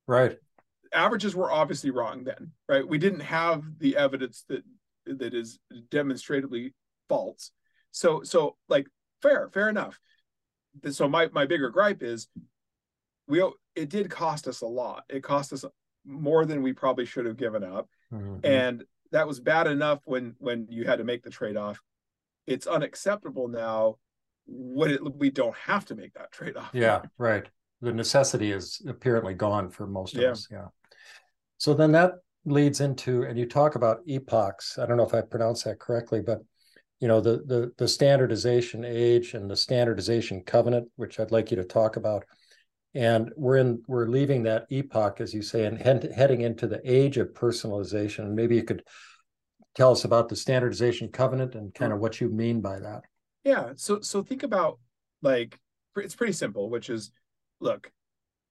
Right. Averages were obviously wrong then, right? We didn't have the evidence that that is demonstrably false. So so like fair, fair enough. So my my bigger gripe is we it did cost us a lot. It cost us more than we probably should have given up. Mm-hmm. And that was bad enough when when you had to make the trade-off. It's unacceptable now when it, we don't have to make that trade-off. Yeah, right. The necessity is apparently gone for most of yeah. us. Yeah. So then that leads into, and you talk about epochs. I don't know if I pronounced that correctly, but you know the the the standardization age and the standardization covenant, which I'd like you to talk about and we're in we're leaving that epoch as you say and he- heading into the age of personalization maybe you could tell us about the standardization covenant and kind of what you mean by that yeah so so think about like it's pretty simple which is look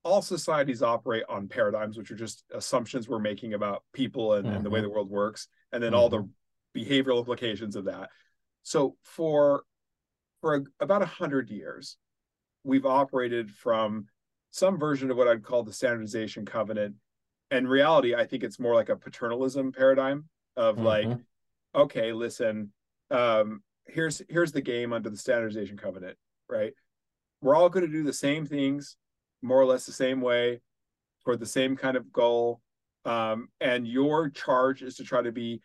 all societies operate on paradigms which are just assumptions we're making about people and, mm-hmm. and the way mm-hmm. the world works and then mm-hmm. all the behavioral implications of that so for for a, about a hundred years we've operated from some version of what I'd call the standardization covenant. And reality, I think it's more like a paternalism paradigm of mm-hmm. like, okay, listen, um, here's here's the game under the standardization covenant, right? We're all going to do the same things, more or less the same way, toward the same kind of goal. Um, and your charge is to try to be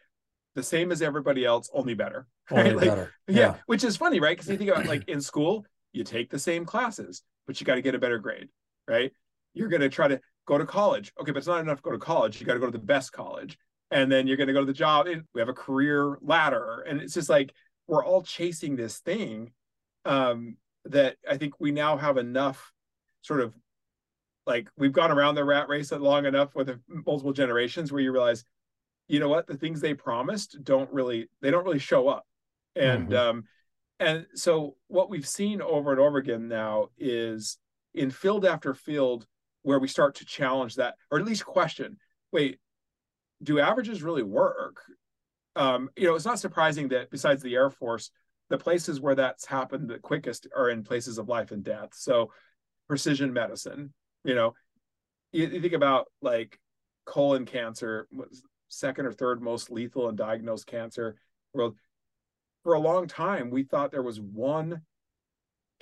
the same as everybody else, only better. Right? Only like, better. Yeah. yeah. Which is funny, right? Because you think about like in school, you take the same classes, but you got to get a better grade right? You're going to try to go to college. Okay, but it's not enough to go to college. You got to go to the best college. And then you're going to go to the job. We have a career ladder. And it's just like we're all chasing this thing um, that I think we now have enough sort of like we've gone around the rat race long enough with multiple generations where you realize, you know what, the things they promised don't really, they don't really show up. And, mm-hmm. um, and so what we've seen over and over again now is in field after field where we start to challenge that or at least question wait do averages really work? Um, you know it's not surprising that besides the air force the places where that's happened the quickest are in places of life and death. So precision medicine you know you, you think about like colon cancer second or third most lethal and diagnosed cancer world. For a long time we thought there was one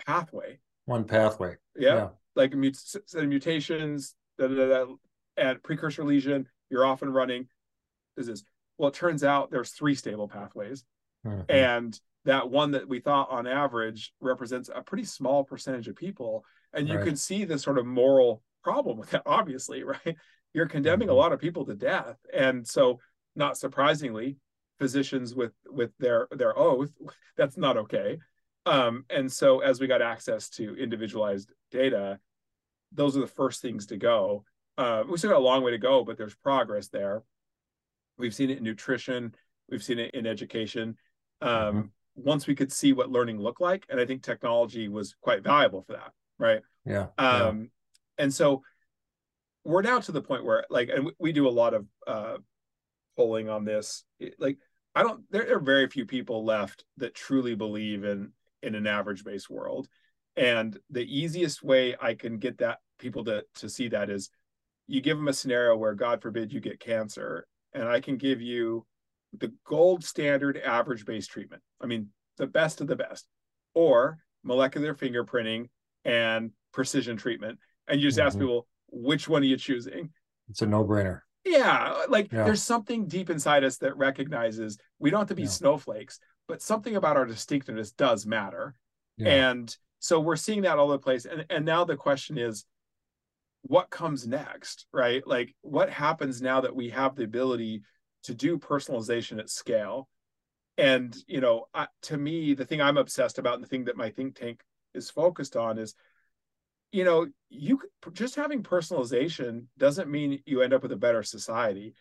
pathway one pathway. Yeah. yeah. Like mut- mutations, da, da, da, and precursor lesion, you're often running. Is this well, it turns out there's three stable pathways. Mm-hmm. And that one that we thought on average represents a pretty small percentage of people. And you right. can see the sort of moral problem with that, obviously, right? You're condemning mm-hmm. a lot of people to death. And so not surprisingly, physicians with with their their oath, that's not okay. Um, and so as we got access to individualized data, those are the first things to go. Uh, we still got a long way to go, but there's progress there. We've seen it in nutrition, we've seen it in education. Um, mm-hmm. Once we could see what learning looked like, and I think technology was quite valuable for that, right? Yeah. Um, yeah. And so we're now to the point where, like, and we do a lot of uh, polling on this. Like, I don't. There are very few people left that truly believe in in an average based world. And the easiest way i can get that people to to see that is you give them a scenario where god forbid you get cancer and i can give you the gold standard average based treatment. I mean the best of the best. Or molecular fingerprinting and precision treatment. And you just mm-hmm. ask people which one are you choosing? It's a no-brainer. Yeah like yeah. there's something deep inside us that recognizes we don't have to be yeah. snowflakes but something about our distinctiveness does matter. Yeah. And so we're seeing that all over the place. And, and now the question is, what comes next, right? Like, what happens now that we have the ability to do personalization at scale? And, you know, I, to me, the thing I'm obsessed about and the thing that my think tank is focused on is, you know, you just having personalization doesn't mean you end up with a better society.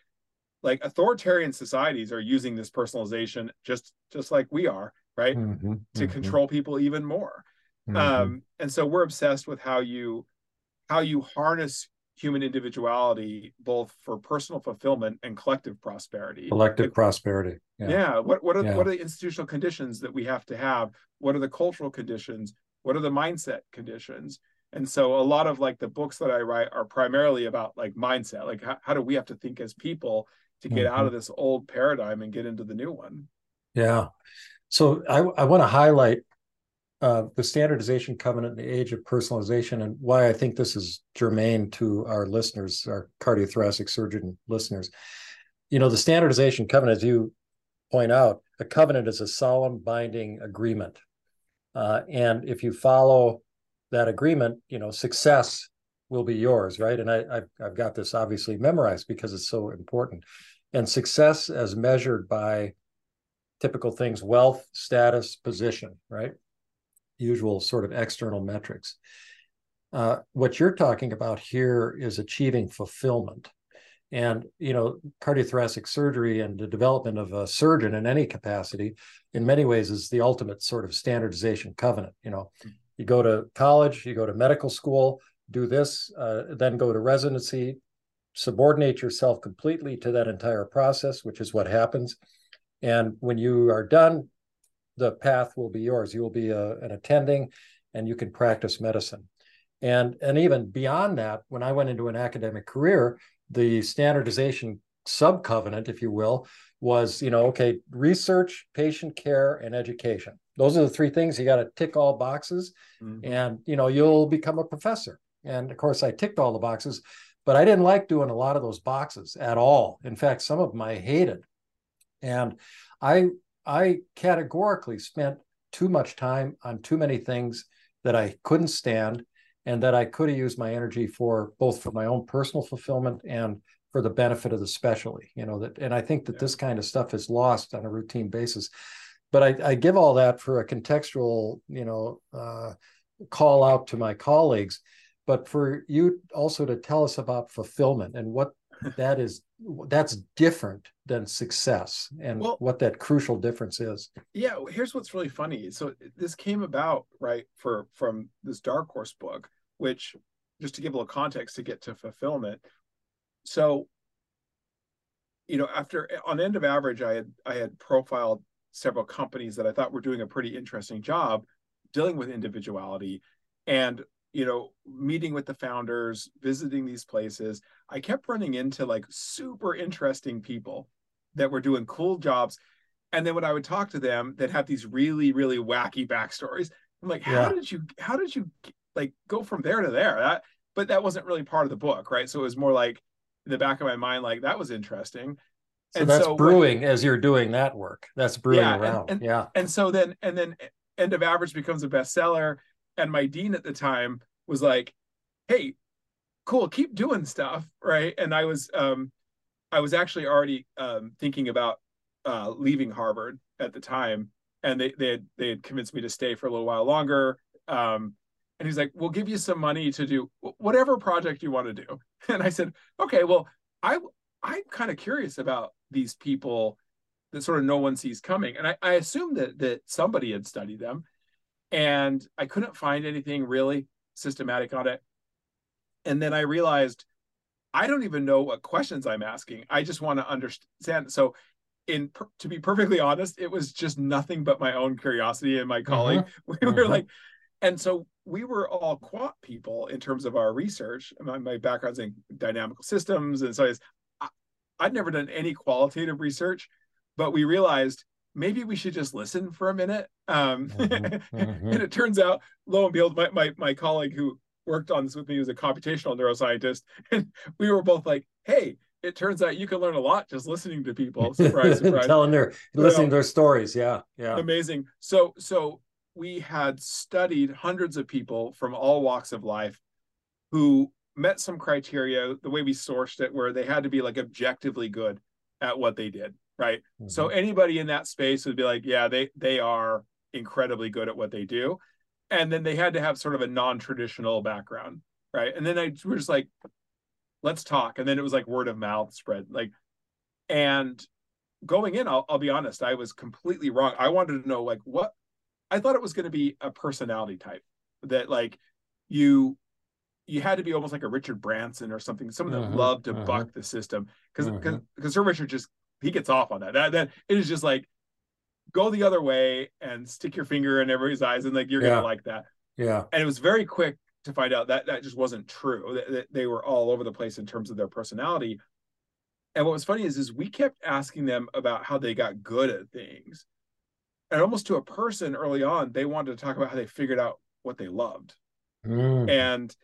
Like authoritarian societies are using this personalization just just like we are right Mm-hmm, to mhm, control people even more mhm. um and so we're obsessed with how you how you harness human individuality both for personal fulfillment and collective prosperity collective prosperity. yeah. what what are Yeah. what are the institutional conditions that we have to have what are the cultural conditions what are the mindset conditions and so a lot of like the books that i write are primarily about like mindset like how, how do we have to think as people to get out Mhm. of this old paradigm and get into the new one Yeah. So I, I want to highlight uh, the standardization covenant in the age of personalization and why I think this is germane to our listeners, our cardiothoracic surgeon listeners. You know, the standardization covenant, as you point out, a covenant is a solemn binding agreement. Uh, and if you follow that agreement, you know, success will be yours, right? And I, I've, I've got this obviously memorized because it's so important. And success as measured by typical things wealth status position right? Usual sort of external metrics. Uh, what you're talking about here is achieving fulfillment. And you know cardiothoracic surgery and the development of a surgeon in any capacity in many ways is the ultimate sort of standardization covenant you know? You go to college you go to medical school do this uh, then go to residency subordinate yourself completely to that entire process which is what happens and when you are done, the path will be yours. You will be a, an attending and you can practice medicine. And, and even beyond that, when I went into an academic career, the standardization subcovenant, if you will, was, you know, okay, research, patient care, and education. Those are the three things you got to tick all boxes Mhm. and, you know, you'll become a professor. And of course, I ticked all the boxes, but I didn't like doing a lot of those boxes at all. In fact, some of them I hated. And I I categorically spent too much time on too many things that I couldn't stand and that I could have used my energy for both for my own personal fulfillment and for the benefit of the specialty. You know, that and I think that Yeah. this kind of stuff is lost on a routine basis. But I, I give all that for a contextual, you know, uh, call out to my colleagues, but for you also to tell us about fulfillment and what that is that's different than success and Well- what that crucial difference is. Yeah here's what's really funny. So this came about right for from this dark horse book which just to give a little context to get to fulfillment so you know after eh, on end of average i had i had profiled several companies that i thought were doing a pretty interesting job dealing with individuality and you know meeting with the founders visiting these places i kept running into like super interesting people that were doing cool jobs. And then when i would talk to them that have these really really wacky backstories i'm like how Yeah. did you how did you like go from there to there? That but that wasn't really part of the book right? So it was more like in the back of my mind like that was interesting. So And that's so when- brewing as you're doing that work. That's brewing Yeah, and- around. and- yeah. and so then and then end of average becomes a bestseller and my dean at the time was like hey cool keep doing stuff right? And i was um i was actually already um thinking about uh leaving harvard at the time. And they they had they had convinced me to stay for a little while longer. Um and he's like we'll give you some money to do whatever project you want to do. And i said okay well i i'm kind of curious about these people that sort of no one sees coming. And I, I assumed that that somebody had studied them, and I couldn't find anything really systematic on it. And then I realized I don't even know what questions I'm asking. I just want to understand. So, in per- to be perfectly honest, it was just nothing but my own curiosity and my colleague. We were Mhm. like, and so we were all quant people in terms of our research. My, my background's in dynamical systems, and so I was, I, I'd never done any qualitative research, but we realized maybe we should just listen for a minute. Um, Mhm, mhm. and it turns out, lo and behold, my, my my colleague who worked on this with me was a computational neuroscientist, and we were both like, "Hey, it turns out you can learn a lot just listening to people." Surprise, surprise telling their listening to their stories yeah yeah amazing so so we had studied hundreds of people from all walks of life who met some criteria the way we sourced it where they had to be like objectively good at what they did right so Mm-hmm. anybody in that space would be like yeah they they are incredibly good at what they do and then they had to have sort of a non-traditional background right and then i we were just like let's talk and then it was like word of mouth spread like And going in, I'll, I'll be honest, I was completely wrong. I wanted to know like what I thought it was going to be a personality type that like you you had to be almost like a Richard Branson or something, someone that uh-huh, loved to uh-huh. buck the system because because uh-huh. Sir Richard just he gets off on that. That that it is just like go the other way and stick your finger in everybody's eyes and like you're yeah. gonna like that. Yeah. And it was very quick to find out that that just wasn't true. That, they were all over the place in terms of their personality. And what was funny is is we kept asking them about how they got good at things. And almost to a person early on, they wanted to talk about how they figured out what they loved. Mm. And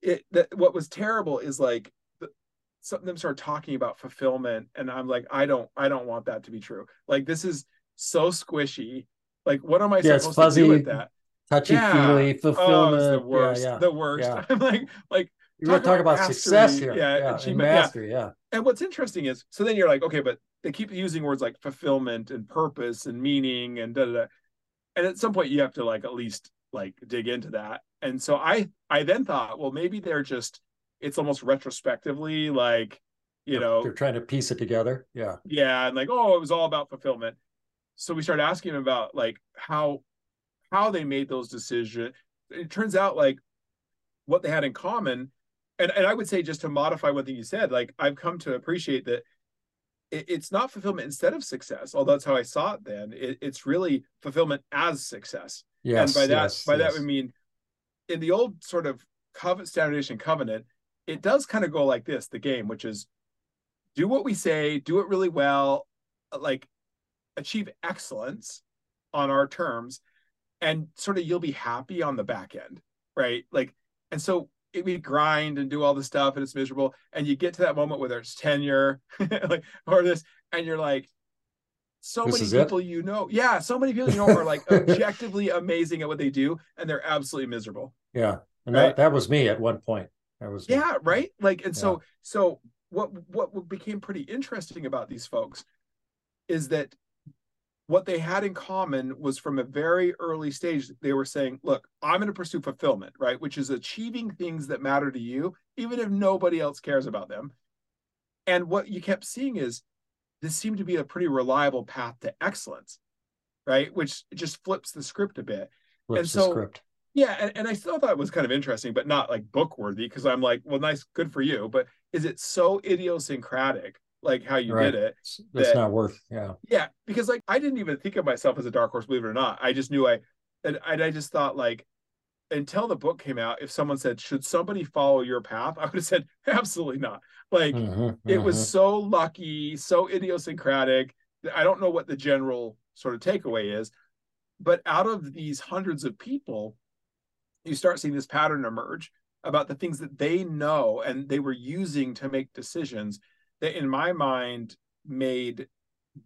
it that what was terrible is like some of them start talking about fulfillment and i'm like i don't i don't want that to be true. Like this is so squishy. Like what am i yeah, supposed fuzzy, to do with that? touchy feely oh, fulfillment oh, the worst yeah, yeah. the worst. Yeah. i'm like like you talk, talk about, success here. Yeah, yeah achievement mastery yeah. and what's interesting is so then you're like okay but they keep using words like fulfillment and purpose and meaning and da da da. And at some point you have to like at least like dig into that. And so i i then thought well maybe they're just it's almost retrospectively like you they're, know they're trying to piece it together. Yeah. Yeah and like oh it was all about fulfillment. So we started asking them about like how how they made those decisions it turns out like what they had in common and, and i would say just to modify one thing you said like i've come to appreciate that it, it's not fulfillment instead of success although that's how i saw it then. It, it's really fulfillment as success. Yes, and by that yes, by yes. that we mean in the old sort of covenant standardization covenant it does kind of go like this the game which is do what we say do it really well like achieve excellence on our terms and sort of you'll be happy on the back end right like and so it, we grind and do all this stuff and it's miserable and you get to that moment where there's tenure like or this and you're like so this many people it? you know yeah so many people you know are like objectively amazing at what they do and they're absolutely miserable yeah and right? that, that was me at one point that was yeah, right. Like, and yeah. so so what what became pretty interesting about these folks is that what they had in common was from a very early stage they were saying look i'm going to pursue fulfillment right? Which is achieving things that matter to you even if nobody else cares about them. And what you kept seeing is this seemed to be a pretty reliable path to excellence right? Which just flips the script a bit. Flips and so yeah, and, and I still thought it was kind of interesting, but not like book worthy because I'm like, well, nice, good for you. But is it so idiosyncratic, like how you right. did it? That's that, not worth, yeah. Yeah, because like I didn't even think of myself as a dark horse, believe it or not. I just knew I, and, and I just thought like, until the book came out, if someone said, should somebody follow your path? I would have said, absolutely not. Like mm-hmm, it mm-hmm. was so lucky, so idiosyncratic. I don't know what the general sort of takeaway is, but out of these hundreds of people, you start seeing this pattern emerge about the things that they know and they were using to make decisions that in my mind made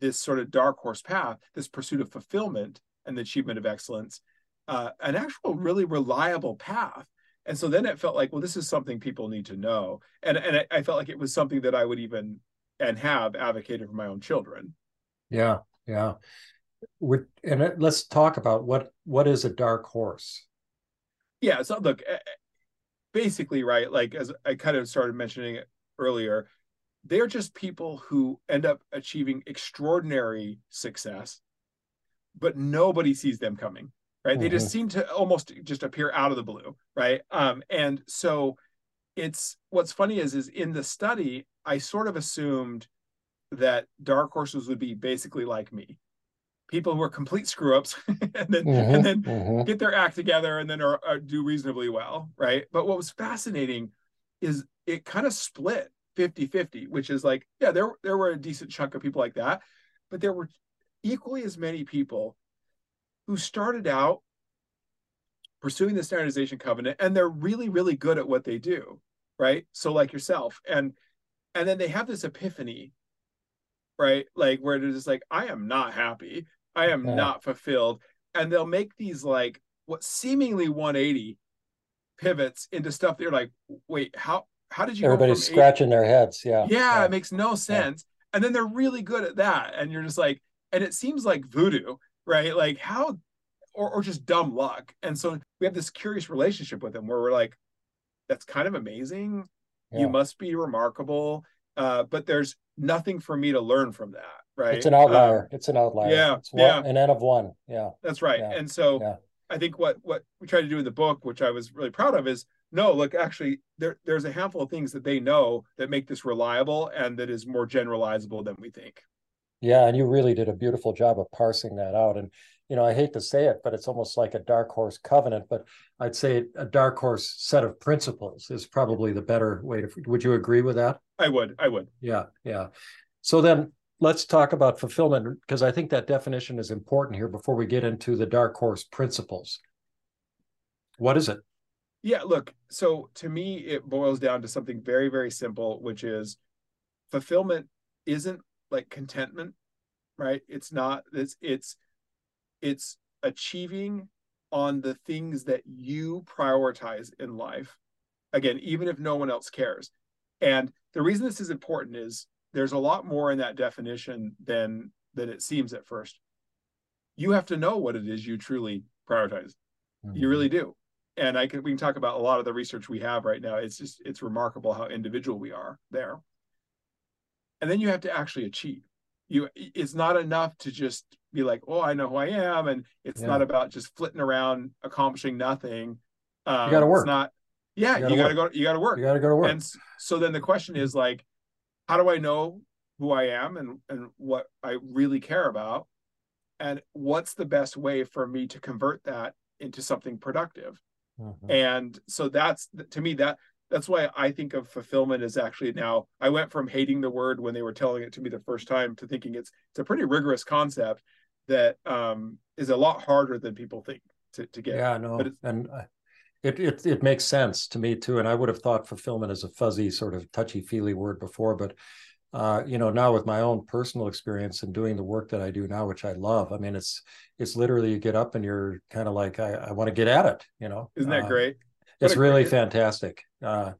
this sort of dark horse path this pursuit of fulfillment and the achievement of excellence uh, an actual really reliable path. And so then it felt like well this is something people need to know. And and I, I felt like it was something that i would even and have advocated for my own children. Yeah yeah. And uh, let's talk about what what is a dark horse yeah so look basically right like as i kind of started mentioning it earlier they're just people who end up achieving extraordinary success but nobody sees them coming right mm-hmm. they just mm-hmm. seem to almost just appear out of the blue right um and so it's what's funny is is in the study i sort of assumed that dark horses would be basically like me people who are complete screw ups and then mm-hmm, and then mm-hmm. get their act together and then are, are, do reasonably well right but what was fascinating is it kind of split 50 50 which is like yeah there there were a decent chunk of people like that but there were equally as many people who started out pursuing the standardization covenant and they're really really good at what they do right so like yourself and and then they have this epiphany right like where it is like i am not happy I am yeah. not fulfilled. And they'll make these like what seemingly 180 pivots into stuff they're like, wait, how how did you everybody's scratching 80? their heads? Yeah. yeah. Yeah, it makes no sense. Yeah. And then they're really good at that. And you're just like, and it seems like voodoo, right? Like how or, or just dumb luck. And so we have this curious relationship with them where we're like, that's kind of amazing. You must be remarkable. Uh, but there's nothing for me to learn from that. Right? It's an outlier. Um, it's an outlier. Yeah, one, yeah, an N of one. Yeah, that's right. Yeah. And so yeah. I think what what we try to do in the book, which I was really proud of, is no, look, actually, there there's a handful of things that they know that make this reliable and that is more generalizable than we think. Yeah, and you really did a beautiful job of parsing that out. And you know, I hate to say it, but it's almost like a dark horse covenant. But I'd say a dark horse set of principles is probably the better way to. Would you agree with that? I would. I would. Yeah, yeah. So then let's talk about fulfillment because I think that definition is important here before we get into the dark horse principles. What is it? Yeah, look, so to me, it boils down to something very, very simple, which is fulfillment isn't like contentment, right? It's not it's it's it's achieving on the things that you prioritize in life. Again, even if no one else cares. And the reason this is important is there's a lot more in that definition than than it seems at first. You have to know what it is you truly prioritize. Mm-hmm. You really do. And I can we can talk about a lot of the research we have right now. It's just it's remarkable how individual we are there. And then you have to actually achieve. You it's not enough to just be like, oh, I know who I am, and it's yeah. not about just flitting around accomplishing nothing. Um, you got to work. It's not. Yeah, you got to go. You got to work. You got to go to work. And so then the question is like, how do I know who I am and and what I really care about, and what's the best way for me to convert that into something productive? Mm-hmm. And so that's to me that that's why I think of fulfillment as actually now I went from hating the word when they were telling it to me the first time to thinking it's it's a pretty rigorous concept that um, is a lot harder than people think to, to get. Yeah, no, and uh, it, it it makes sense to me too. And I would have thought fulfillment is a fuzzy sort of touchy feely word before, but uh, you know, now with my own personal experience and doing the work that I do now, which I love, I mean, it's it's literally you get up and you're kind of like, I, I want to get at it, you know. Isn't that uh, great? It's really fantastic. Uh,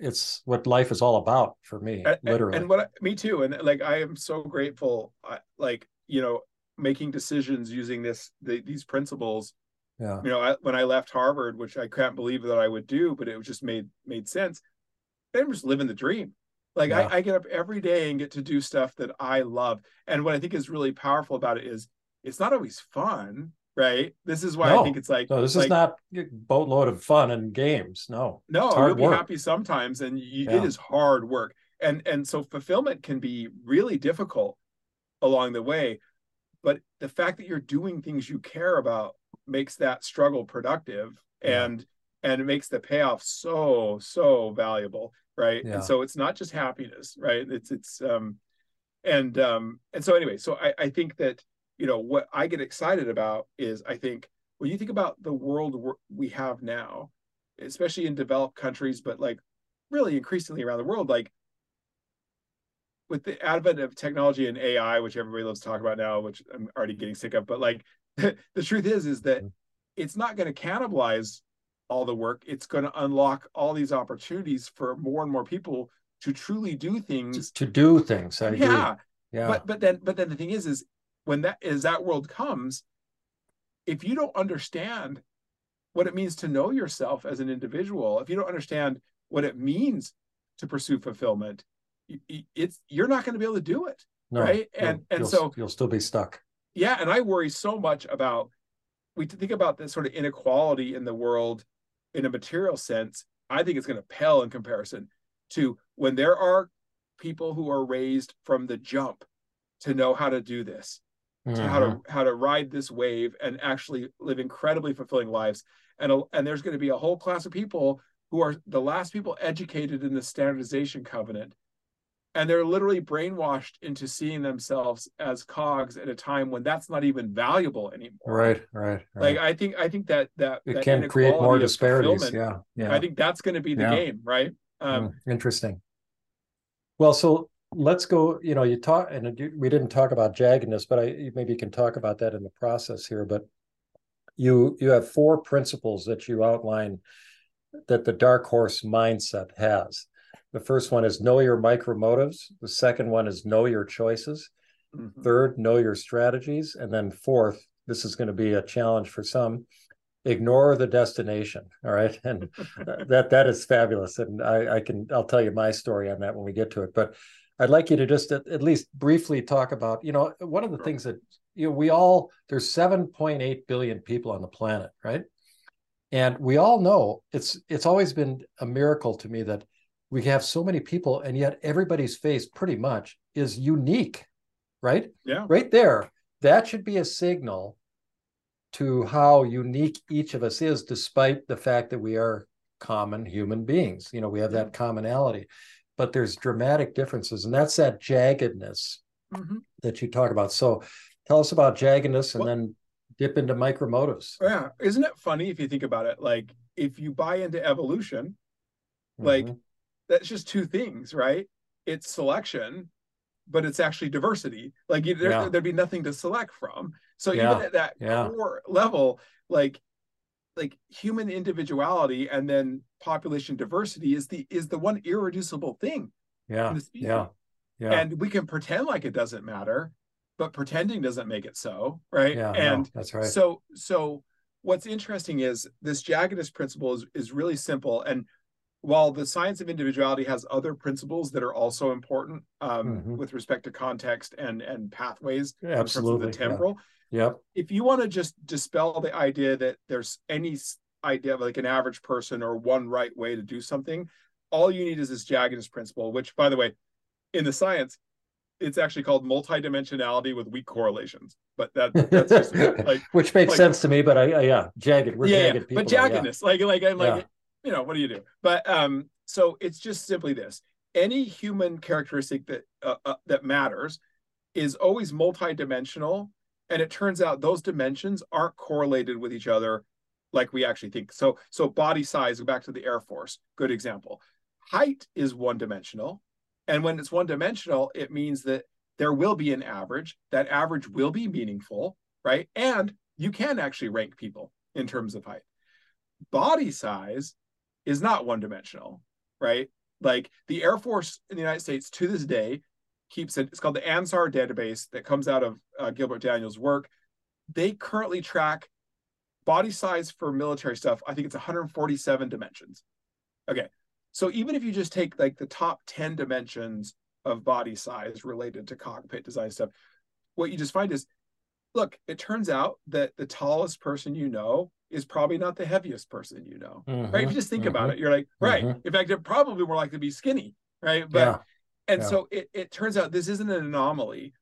it's what life is all about for me, and, literally. And what me too. And like, I am so grateful. I, like, you know, making decisions using this the, these principles. Yeah. You know, I, when I left Harvard, which I can't believe that I would do, but it just made made sense. I'm just living the dream. Like yeah. I, I get up every day and get to do stuff that I love. And what I think is really powerful about it is it's not always fun, right? This is why no. I think it's like no, this like, is not boatload of fun and games. No, no, you'll be happy sometimes, and you, yeah. it is hard work. And and so fulfillment can be really difficult along the way, but the fact that you're doing things you care about makes that struggle productive, yeah. and and it makes the payoff so so valuable right yeah. and so it's not just happiness right it's it's um and um and so anyway so i i think that you know what i get excited about is i think when you think about the world we have now especially in developed countries but like really increasingly around the world like with the advent of technology and ai which everybody loves to talk about now which i'm already getting sick of but like the truth is is that mm-hmm. it's not going to cannibalize all the work, it's going to unlock all these opportunities for more and more people to truly do things. To, to do things. I yeah. Agree. Yeah. But but then but then the thing is is when that is that world comes, if you don't understand what it means to know yourself as an individual, if you don't understand what it means to pursue fulfillment, it's you're not going to be able to do it. No, right. And and so you'll still be stuck. Yeah. And I worry so much about we think about this sort of inequality in the world in a material sense, I think it's going to pale in comparison to when there are people who are raised from the jump to know how to do this, mm-hmm. to how to mm-hmm. how to ride this wave and actually live incredibly fulfilling lives. And a, and there's going to be a whole class of people who are the last people educated in the standardization covenant and they're literally brainwashed into seeing themselves as cogs at a time when that's not even valuable anymore right right, right. like i think i think that that it that can create more disparities yeah yeah i think that's going to be the yeah. game right um, mm, interesting well so let's go you know you talk and we didn't talk about jaggedness but i maybe you can talk about that in the process here but you you have four principles that you outline that the dark horse mindset has the first one is know your micro motives. The second one is know your choices. Mm-hmm. Third, know your strategies. And then fourth, this is going to be a challenge for some, ignore the destination. All right. And that that is fabulous. And I, I can I'll tell you my story on that when we get to it. But I'd like you to just at, at least briefly talk about, you know, one of the things that you know, we all there's 7.8 billion people on the planet, right? And we all know it's it's always been a miracle to me that we have so many people and yet everybody's face pretty much is unique, right? Yeah. Right there. That should be a signal to how unique each of us is, despite the fact that we are common human beings. You know, we have that commonality, but there's dramatic differences, and that's that jaggedness mm-hmm. that you talk about. So tell us about jaggedness and well, then dip into micromotives. Yeah. Isn't it funny if you think about it? Like if you buy into evolution, mm-hmm. like that's just two things, right? It's selection but it's actually diversity. Like there, yeah. there'd be nothing to select from. So yeah. even at that yeah. core level, like like human individuality and then population diversity is the is the one irreducible thing. Yeah. Yeah. Yeah. And we can pretend like it doesn't matter, but pretending doesn't make it so, right? Yeah, and no, that's right. So so what's interesting is this jaggedness principle is, is really simple and while the science of individuality has other principles that are also important um, mm-hmm. with respect to context and and pathways Absolutely, in terms of the temporal. Yeah. Yep. If you want to just dispel the idea that there's any idea of like an average person or one right way to do something, all you need is this jaggedness principle, which by the way, in the science, it's actually called multidimensionality with weak correlations. But that that's just like which makes like, sense to me. But I, I yeah, jagged. We're yeah, jagged people. But jaggedness, yeah. like like I'm like you know, what do you do? But um, so it's just simply this: any human characteristic that uh, uh, that matters is always multidimensional, and it turns out those dimensions aren't correlated with each other like we actually think. So, so body size. Go back to the Air Force. Good example. Height is one dimensional, and when it's one dimensional, it means that there will be an average. That average will be meaningful, right? And you can actually rank people in terms of height. Body size is not one dimensional, right? Like the Air Force in the United States to this day keeps it, it's called the ANSUR database that comes out of uh, Gilbert Daniels' work. They currently track body size for military stuff. I think it's 147 dimensions. Okay. So even if you just take like the top 10 dimensions of body size related to cockpit design stuff, what you just find is look, it turns out that the tallest person you know is probably not the heaviest person you know, mm-hmm, right? If you just think mm-hmm, about it, you're like, right. Mm-hmm. In fact, they're probably more likely to be skinny, right? But yeah, and yeah. so it, it turns out this isn't an anomaly.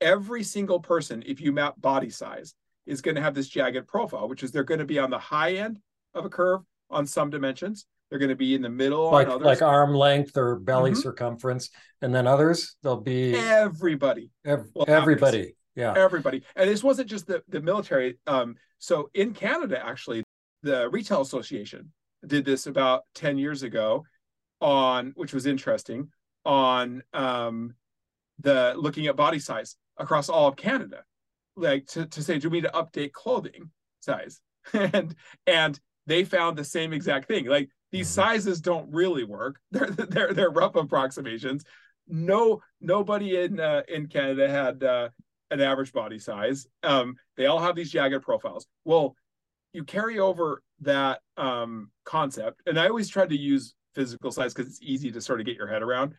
Every single person, if you map body size, is going to have this jagged profile, which is they're going to be on the high end of a curve on some dimensions. They're going to be in the middle like like arm length or belly mm-hmm. circumference, and then others they'll be everybody. Ev- everybody yeah everybody and this wasn't just the, the military um, so in canada actually the retail association did this about 10 years ago on which was interesting on um, the looking at body size across all of canada like to, to say do we need to update clothing size and and they found the same exact thing like these mm-hmm. sizes don't really work they're they're, they're rough approximations no nobody in uh, in canada had uh, an average body size. Um, they all have these jagged profiles. Well, you carry over that um, concept, and I always try to use physical size because it's easy to sort of get your head around.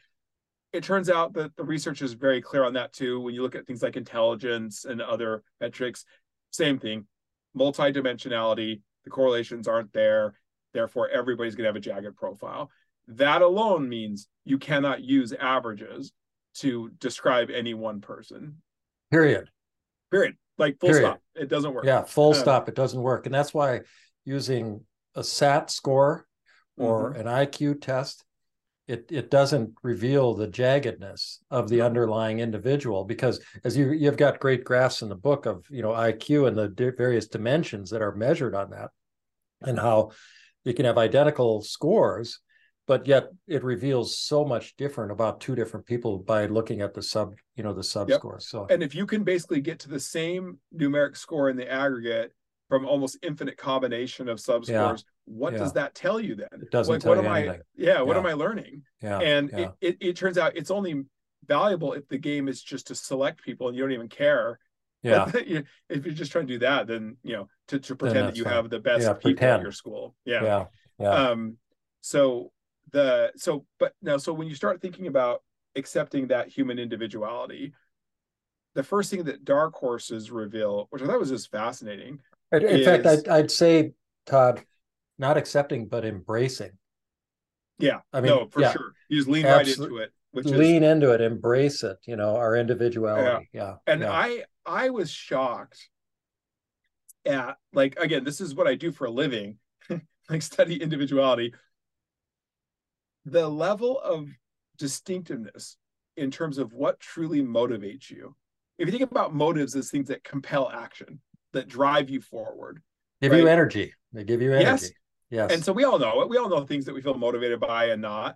It turns out that the research is very clear on that too. When you look at things like intelligence and other metrics, same thing, multidimensionality, the correlations aren't there. Therefore, everybody's going to have a jagged profile. That alone means you cannot use averages to describe any one person. Period. Period. Like full Period. stop. It doesn't work. Yeah, full um, stop. It doesn't work. And that's why using a SAT score or mm-hmm. an IQ test, it, it doesn't reveal the jaggedness of the underlying individual because as you you've got great graphs in the book of you know IQ and the di- various dimensions that are measured on that and how you can have identical scores but yet it reveals so much different about two different people by looking at the sub you know the sub yep. scores so and if you can basically get to the same numeric score in the aggregate from almost infinite combination of sub scores yeah. What yeah. does that tell you then it doesn't like, tell what you am anything. i yeah what yeah. am i learning yeah and It, it, it turns out it's only valuable if the game is just to select people and you don't even care Yeah. If you're just trying to do that, then you know to, to pretend that you fine. have the best Yeah, people pretend. at your school. Yeah. Yeah. Yeah. Um. So the so but now so when you start thinking about accepting that human individuality, the first thing that dark horses reveal, which I thought was just fascinating, In in fact, I'd, I'd say, Todd, not accepting, but embracing. yeah, I mean, no, for yeah. sure, you just lean right into it, which is Lean into it, embrace it, you know, our individuality. Yeah. and yeah. i i was shocked at like again this is what i do for a living like study individuality the level of distinctiveness in terms of what truly motivates you if you think about motives as things that compel action that drive you forward give you energy. They give you energy. Yes. And so we all know it we all know things that we feel motivated by and not.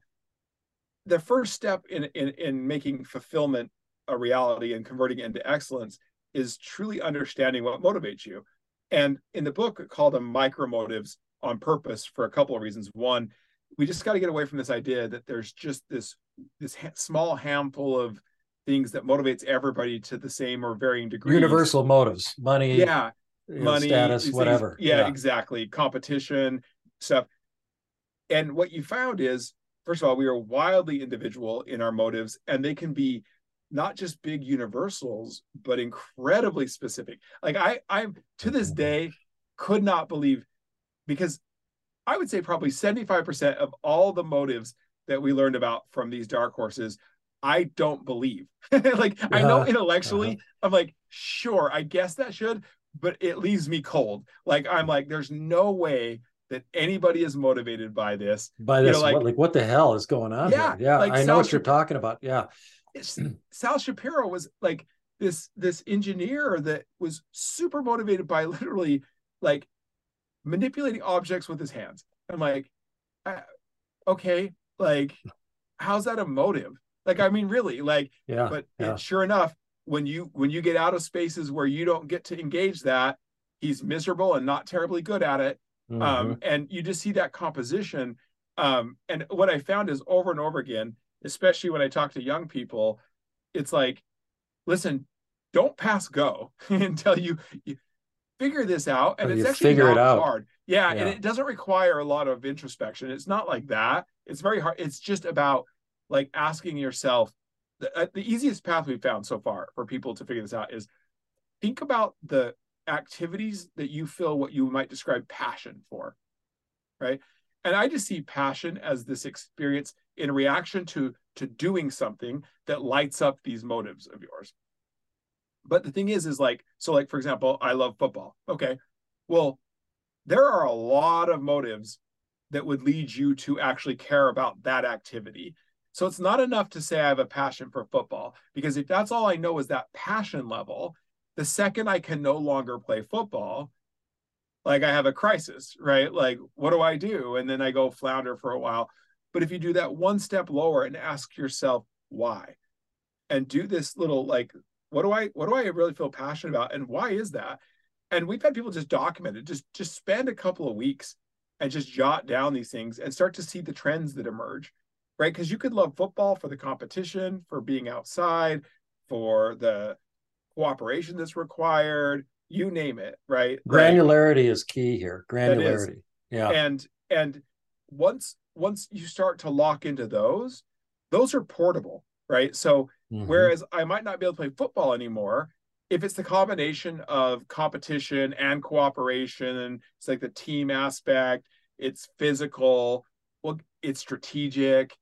The first step in in in making fulfillment a reality and converting it into excellence is truly understanding what motivates you. And in the book I call them micro motives on purpose for a couple of reasons. One we just got to get away from this idea that there's just this this ha- small handful of things that motivates everybody to the same or varying degrees. Universal motives, money, yeah money status, whatever. yeah, exactly. Competition stuff and what you found is first of all we are wildly individual in our motives and they can be not just big universals but incredibly specific. Like i i'm to this Mhm. day could not believe because i would say probably 75% of all the motives that we learned about from these dark horses i don't believe. Like i know Uh-huh, intellectually i'm like sure i guess that should but it leaves me cold. Like i'm like there's no way that anybody is motivated by this By you know, this, like- what, like what the hell is going on Yeah, here? Yeah, like I know Sal what you're talking about. Yeah. Sal Shapiro was like this this engineer that was super motivated by literally like manipulating objects with his hands. I'm like, uh, okay, like how's that a motive? Like I mean, really, like, Yeah. but yeah. sure enough, when you when you get out of spaces where you don't get to engage that, he's miserable and not terribly good at it. Mhm. um, and you just see that composition um, and what i found is over and over again especially when i talk to young people it's like listen don't pass go until you, you figure this out and Until it's actually it not out. hard. Yeah, and it doesn't require a lot of introspection. It's not like that. It's very hard. It's just about like asking yourself the, uh, the easiest path we've found so far for people to figure this out is think about the activities that you feel what you might describe passion for right? And i just see passion as this experience in reaction to to doing something that lights up these motives of yours. But the thing is is like so like for example i love football. Okay well there are a lot of motives that would lead you to actually care about that activity. So it's not enough to say i have a passion for football because if that's all i know is that passion level the second I can no longer play football, like I have a crisis, right? Like, what do I do? And then I go flounder for a while. But if you do that one step lower and ask yourself why, and do this little like, what do I what do I really feel passionate about, and why is that? And we've had people just document it, just just spend a couple of weeks and just jot down these things and start to see the trends that emerge, right? Because you could love football for the competition, for being outside, for the cooperation that's required you name it right Granularity is key here. Granularity. Yeah. and and once once you start to lock into those those are portable right so Mhm. whereas i might not be able to play football anymore if it's the combination of competition and cooperation it's like the team aspect it's physical well it's strategic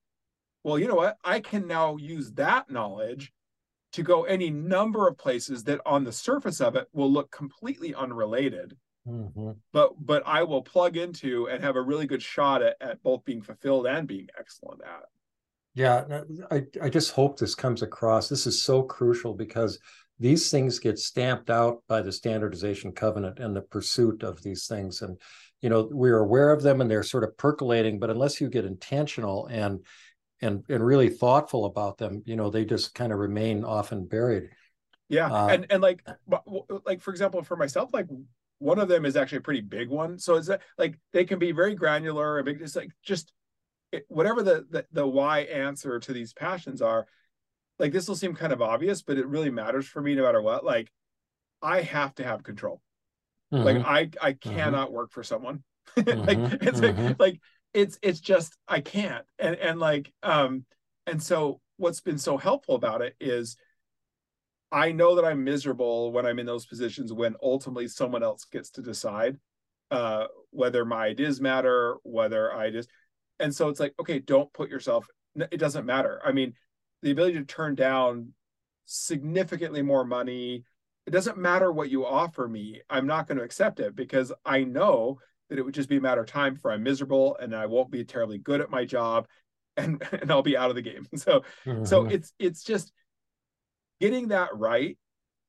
well you know what i can now use that knowledge to go any number of places that on the surface of it will look completely unrelated Mhm. but but I will plug into and have a really good shot at, at both being fulfilled and being excellent at. Yeah, I, I just hope this comes across. This is so crucial because these things get stamped out by the standardization covenant and the pursuit of these things. And, you know, we're aware of them and they're sort of percolating, but unless you get intentional and and and really thoughtful about them, you know, they just kind of remain often buried. Yeah, Uh, and and like like for example, for myself, like one of them is actually a pretty big one. So it's like they can be very granular and big. It's like just it, whatever the, the the why answer to these passions are. Like this will seem kind of obvious, but it really matters for me no matter what. Like I have to have control. Mhm. Like I I cannot work for someone. like Mhm, it's mhm. like, like it's it's just I can't. And and like um and so what's been so helpful about it is I know that I'm miserable when I'm in those positions when ultimately someone else gets to decide uh whether my ideas matter, whether I just and so it's like okay, don't put yourself it doesn't matter. I mean, the ability to turn down significantly more money it doesn't matter what you offer me i'm not going to accept it because i know that it would just be a matter of time before i'm miserable and i won't be terribly good at my job and and i'll be out of the game. So so Mhm. it's it's just getting that right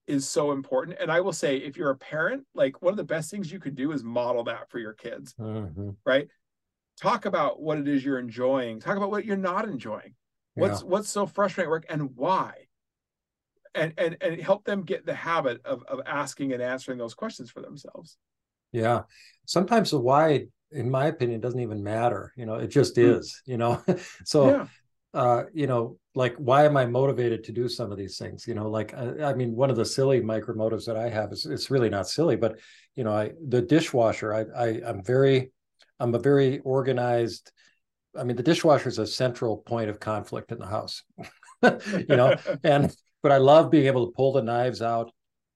is so important. And i will say if you're a parent like one of the best things you could do is model that for your kids Mhm. right? Talk about what it is you're enjoying. Talk about what you're not enjoying. What's what's so frustrating at work and why? And and and help them get the habit of of asking and answering those questions for themselves Yeah. Sometimes the why, in my opinion, doesn't even matter. You know, it just Mm. is, you know. So yeah uh, you know, like why am I motivated to do some of these things? You know, like I, I mean, one of the silly micro motives that I have is it's really not silly, but you know, I the dishwasher, I, I I'm very I'm a very organized. I mean, the dishwasher is a central point of conflict in the house. you know, and but I love being able to pull the knives out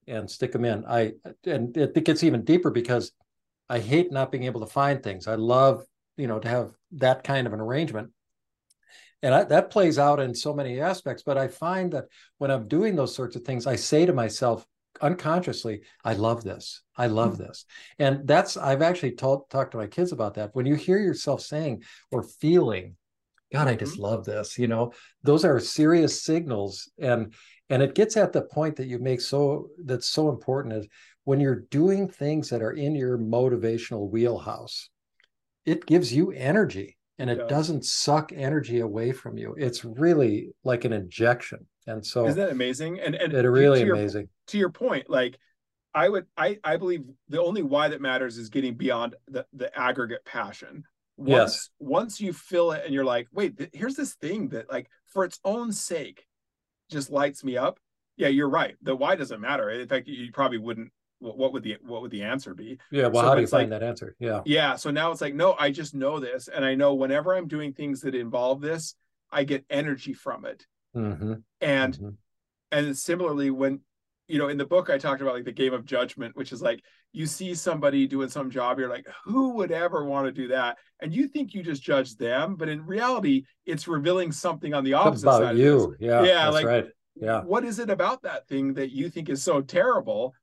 and stick them in. I and it, it gets even deeper because I hate not being able to find things. I love, you know, to have that kind of an arrangement. And I, that plays out in so many aspects. But I find that when I'm doing those sorts of things, I say to myself unconsciously, I love this. I love mm. this. And that's, I've actually told, talked to my kids about that. When you hear yourself saying or feeling, God, I just mm-hmm. love this, you know, those are serious signals. And, and it gets at the point that you make so, that's so important is when you're doing things that are in your motivational wheelhouse, it gives you energy and It it does. doesn't suck energy away from you. It's really like an injection. And so isn't that amazing and and it's really to your, amazing. to your point like i would i i believe the only why that matters is getting beyond the the aggregate passion once Yes. once you feel it and you're like wait th- here's this thing that like for its own sake just lights me up yeah you're right the why doesn't matter in fact you probably wouldn't what would the what would the answer be Yeah. Well, so how do you find like- that answer? Yeah. yeah so now it's like no i just know this and i know whenever i'm doing things that involve this i get energy from it hmm and and similarly when you know in the book i talked about like the game of judgment which is like you see somebody doing some job you're like who would ever want to do that and you think you just judge them but in reality it's revealing something on the opposite side about of you. Yeah. Yeah, That's like- right. Yeah. what is it about that thing that you think is so terrible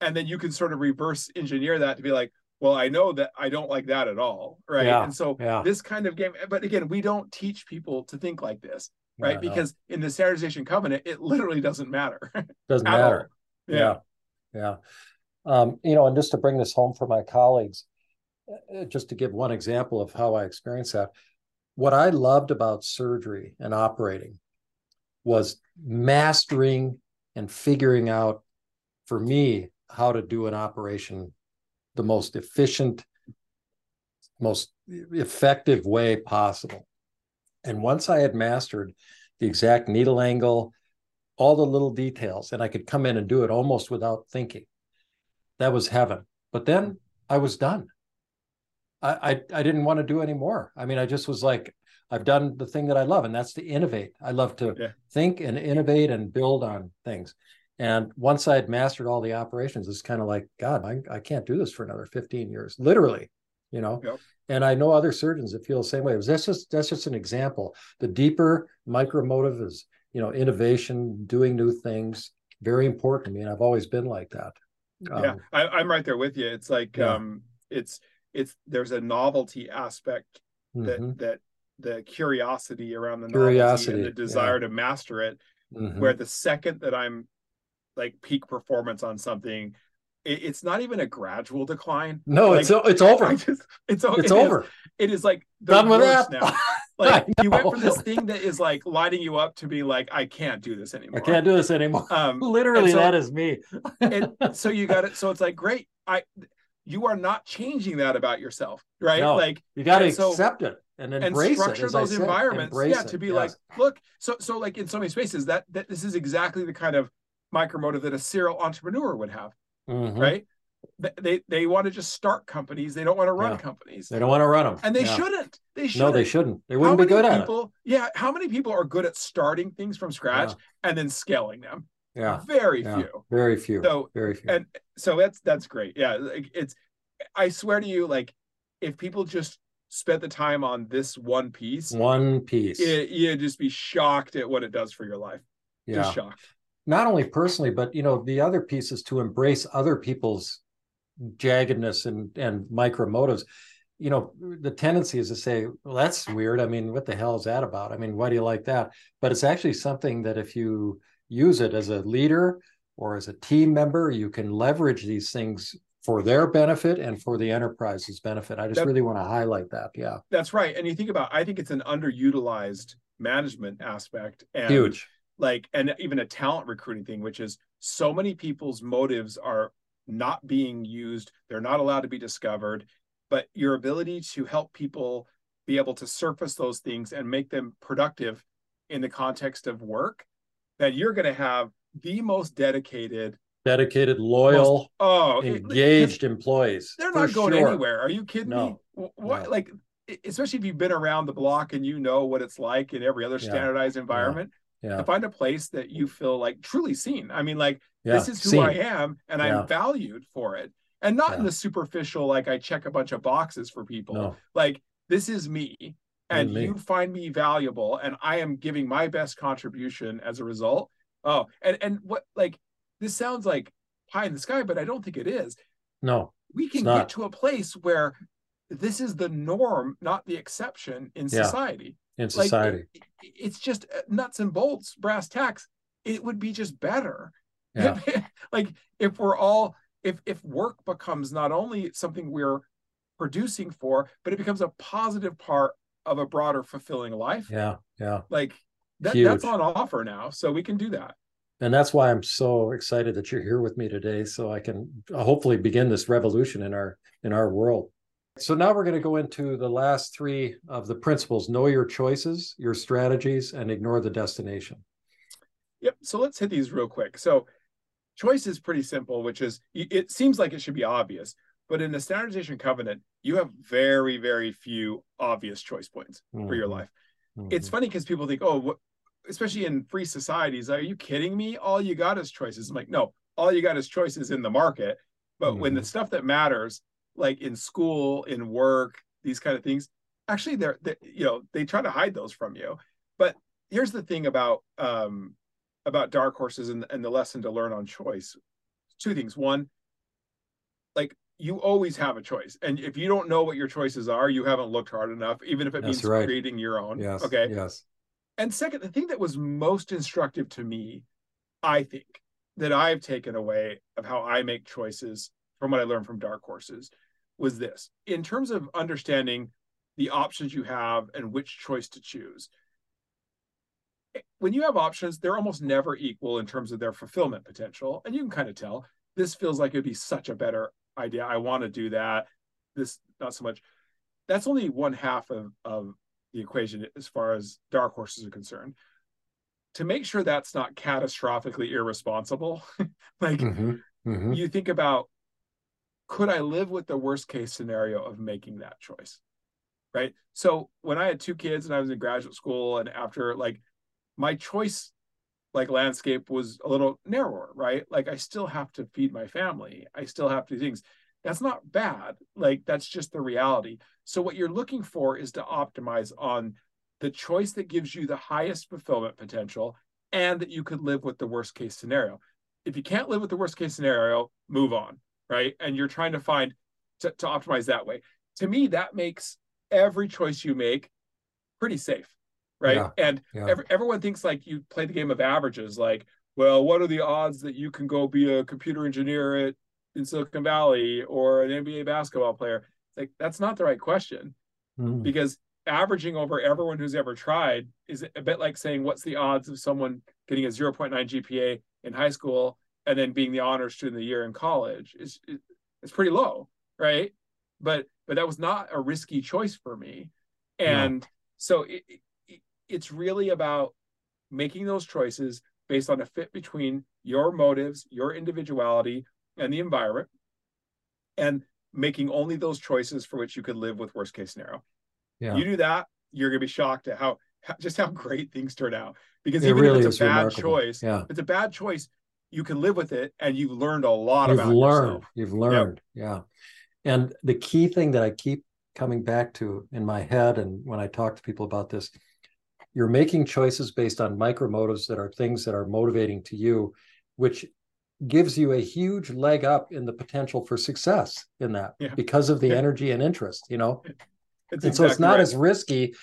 and then you can sort of reverse engineer that to be like well i know that i don't like that at all right Yeah, and so yeah. this kind of game but again we don't teach people to think like this right Yeah, no, because in the standardization covenant it literally doesn't matter doesn't matter. Yeah. Yeah. Um, you know, and just to bring this home for my colleagues, uh, just to give one example of how I experienced that, what I loved about surgery and operating was mastering and figuring out for me how to do an operation the most efficient, most effective way possible. And once I had mastered the exact needle angle, all the little details, and I could come in and do it almost without thinking. That was heaven. But then I was done. I, I I didn't want to do anymore. I mean, I just was like, I've done the thing that I love, and that's to innovate. I love to Yeah. think and innovate and build on things. And once I had mastered all the operations, it's kind of like, God, I, I can't do this for another 15 years, literally, you know. Yep. And I know other surgeons that feel the same way. That's just that's just an example. The deeper micromotive is, you know, innovation, doing new things, very important to me. And I've always been like that. Yeah Um, I, i'm right there with you it's like Yeah. um it's it's there's a novelty aspect that mhm, that the curiosity around the Curiosity, and the desire to master it mhm. where the second that i'm like peak performance on something it, it's not even a gradual decline no, like, it's it's over. Just, it's It's it is- over. it is like the Done with that. now like you went from this thing that is like lighting you up to be like i can't do this anymore I can't do this anymore. um Literally, so- that is me. and so you got it so it's like great i you are not changing that about yourself right No, like You got to and so- accept it and and embrace structure it. those said. environments yeah it, to be yes. like look so so like in so many spaces that that this is exactly the kind of micromotive that a serial entrepreneur would have, Mhm. right? Th- They they want to just start companies. They don't want to run Yeah. companies, They don't want to run them. and they shouldn't. They shouldn't. No, they shouldn't. They wouldn't be good at it. Yeah, how many people are good at starting things from scratch Yeah. and then scaling them? Yeah. Very yeah. few. Very few. So Very few. and so that's that's great. Yeah, like it's. I swear to you, like if people just spent the time on this one piece, One piece. it, you'd just be shocked at what it does for your life. yeah. Just shocked. Not only personally, but you know, the other piece is to embrace other people's jaggedness and and micro motives. You know, the tendency is to say, well, that's weird. I mean, what the hell is that about? I mean, why do you like that? But it's actually something that if you use it as a leader or as a team member, you can leverage these things for their benefit and for the enterprise's benefit. I just That- really want to highlight that. Yeah. That's right. And you think about, I think it's an underutilized management aspect and Huge. like, and even a talent recruiting thing, which is so many people's motives are not being used. They're not allowed to be discovered. But your ability to help people be able to surface those things and make them productive in the context of work, that you're going to have the most dedicated, Dedicated, loyal, oh, it- engaged employees. they're not going sure. anywhere. Are you kidding No. me? What No. like especially if you've been around the block and you know what it's like in every other Yeah. standardized environment Yeah. To find a place that you feel like truly seen. I mean like Yeah. this is who Seen. I am and Yeah. I'm valued for it. And not in the superficial like I check a bunch of boxes for people. No. Like this is me and me. you find me valuable and I am giving my best contribution as a result. Oh, and and what like this sounds like pie in the sky but I don't think it is No. we can get to a place where this is the norm, not the exception in Yeah. society. In Like, society. it- it's just uh, nuts and bolts, brass tacks. It would be just better. Yeah. like if we're all if if work becomes not only something we're producing for, but it becomes a positive part of a broader fulfilling life. yeah. Yeah. Like that, that's on offer now. So we can do that. And that's why I'm so excited that you're here with me today, so I can uh, hopefully begin this revolution in our in our world. So now we're going to go into the last three of the principles: know your choices, your strategies, and ignore the destination. Yep. So let's hit these real quick. So choice is pretty simple, which is it seems like it should be obvious, but in the standardization covenant, you have very, very few obvious choice points for your Mhm. life. It's funny because people think, oh, what, especially in free societies, are you kidding me? All you got is choices. I'm like, no, all you got is choices in the market. But when the stuff that matters, like in school, in work, these kind of things, actually they're, they, you know, they try to hide those from you. But here's the thing about um about dark horses and, and the lesson to learn on choice. Two things. One, like you always have a choice. And if you don't know what your choices are, you haven't looked hard enough, even if it That's means right. creating your own. Yes. Okay Yes. and second, the thing that was most instructive to me, I think, that I've taken away of how I make choices from what I learned from dark horses was this in terms of understanding the options you have and which choice to choose. When you have options, they're almost never equal in terms of their fulfillment potential. And you can kind of tell this feels like it'd be such a better idea. I want to do that. This, not so much. That's only one half of, of the equation as far as dark horses are concerned. To make sure that's not catastrophically irresponsible, like Mhm. Mhm. you think about could I live with the worst case scenario of making that choice? Right. So when I had two kids and I was in graduate school and after like my choice like landscape was a little narrower, right? Like I still have to feed my family. I still have to do things. That's not bad. Like that's just the reality. So what you're looking for is to optimize on the choice that gives you the highest fulfillment potential and that you could live with the worst case scenario. If you can't live with the worst case scenario, move on, right? And you're trying to find to, to optimize that way. To me, that makes every choice you make pretty safe, right? Yeah, and yeah. every, everyone thinks like you play the game of averages, like, well, what are the odds that you can go be a computer engineer at in Silicon Valley or an NBA basketball player? Like that's not the right question Mhm. because averaging over everyone who's ever tried is a bit like saying what's the odds of someone getting a 0.9 GPA in high school and then being the honor student of the year in college is it's pretty low, right? But but that was not a risky choice for me, and so it, it, it's really about making those choices based on a fit between your motives, your individuality, and the environment, and making only those choices for which you could live with worst case scenario. Yeah. You do that, you're gonna be shocked at how, just how great things turn out. Because It even really if it's a bad remarkable. choice, Yeah. it's a bad choice, you can live with it and you've learned a lot You've about learned. yourself. You've learned. Yeah. And the key thing that I keep coming back to in my head and when I talk to people about this, you're making choices based on micro motives that are things that are motivating to you, which gives you a huge leg up in the potential for success in that Yeah. because of the Yeah. energy and interest, you know? It's and so it's not right. as risky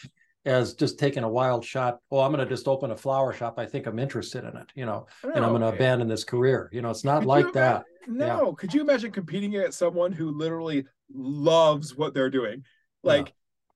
as just taking a wild shot. Oh, I'm going to just open a flower shop. I think I'm interested in it, you know, and I'm going to oh, abandon this career. You know, it's not Could like that. No, could you imagine competing against someone who literally loves what they're doing? Yeah. Like,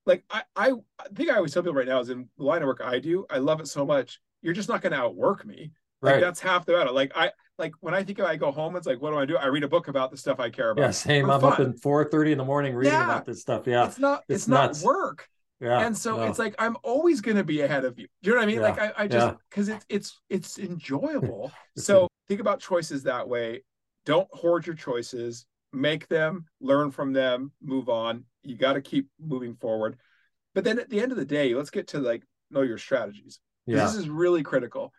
like I, I I think I always tell people right now is in the line of work I do, I love it so much. You're just not going to outwork me. Like Right. that's half the battle. Like I like when I think of I go home, it's like, what do I do? I read a book about the stuff I care about. Yeah, same. for I'm up at 4:30 in the morning reading Yeah. about this stuff. Yeah. It's not It's it's, not nuts. work. Yeah. and so no. it's like I'm always gonna be ahead of you. Do you know what I mean? Yeah, Like I, I just yeah. because it's it's it's enjoyable. So think about choices that way. Don't hoard your choices. Make them, learn from them, move on. You got to keep moving forward. But then at the end of the day, let's get to like know your strategies. yeah. This is really critical.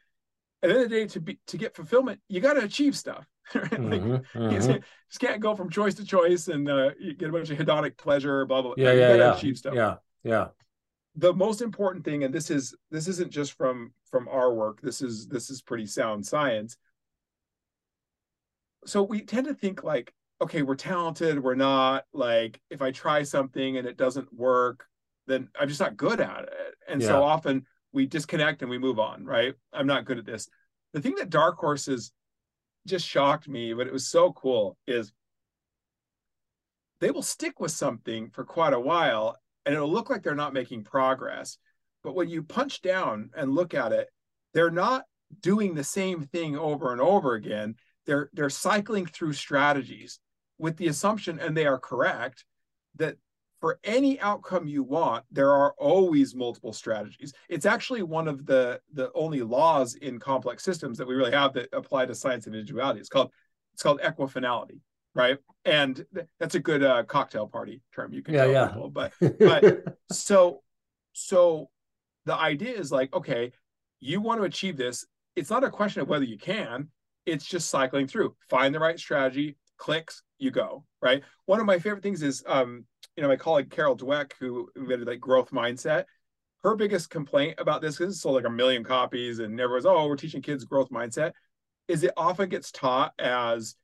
At the end of the day, to be to get fulfillment, you got to achieve stuff. right? Like, Mhm, you mhm. just can't go from choice to choice and uh, you get a bunch of hedonic pleasure, blah blah. blah. Yeah, you yeah, gotta yeah. achieve stuff Yeah. Yeah. the most important thing and this is this isn't just from from our work this is this is pretty sound science so we tend to think like okay we're talented we're not like if i try something and it doesn't work then i'm just not good at it and Yeah. so often we disconnect and we move on right i'm not good at this the thing that dark horses just shocked me but it was so cool is they will stick with something for quite a while and it'll look like they're not making progress. But when you punch down and look at it, they're not doing the same thing over and over again. They're they're cycling through strategies with the assumption, and they are correct, that for any outcome you want, there are always multiple strategies. It's actually one of the the only laws in complex systems that we really have that apply to science and individuality. It's called it's called equifinality, right? And th- that's a good uh, cocktail party term you can Yeah, tell yeah. people. But But- so so the idea is like okay you want to achieve this it's not a question of whether you can it's just cycling through find the right strategy clicks you go right one of my favorite things is um you know my colleague carol dweck who invented like growth mindset her biggest complaint about this because it sold like a million copies and everyone's oh we're teaching kids growth mindset is it often gets taught as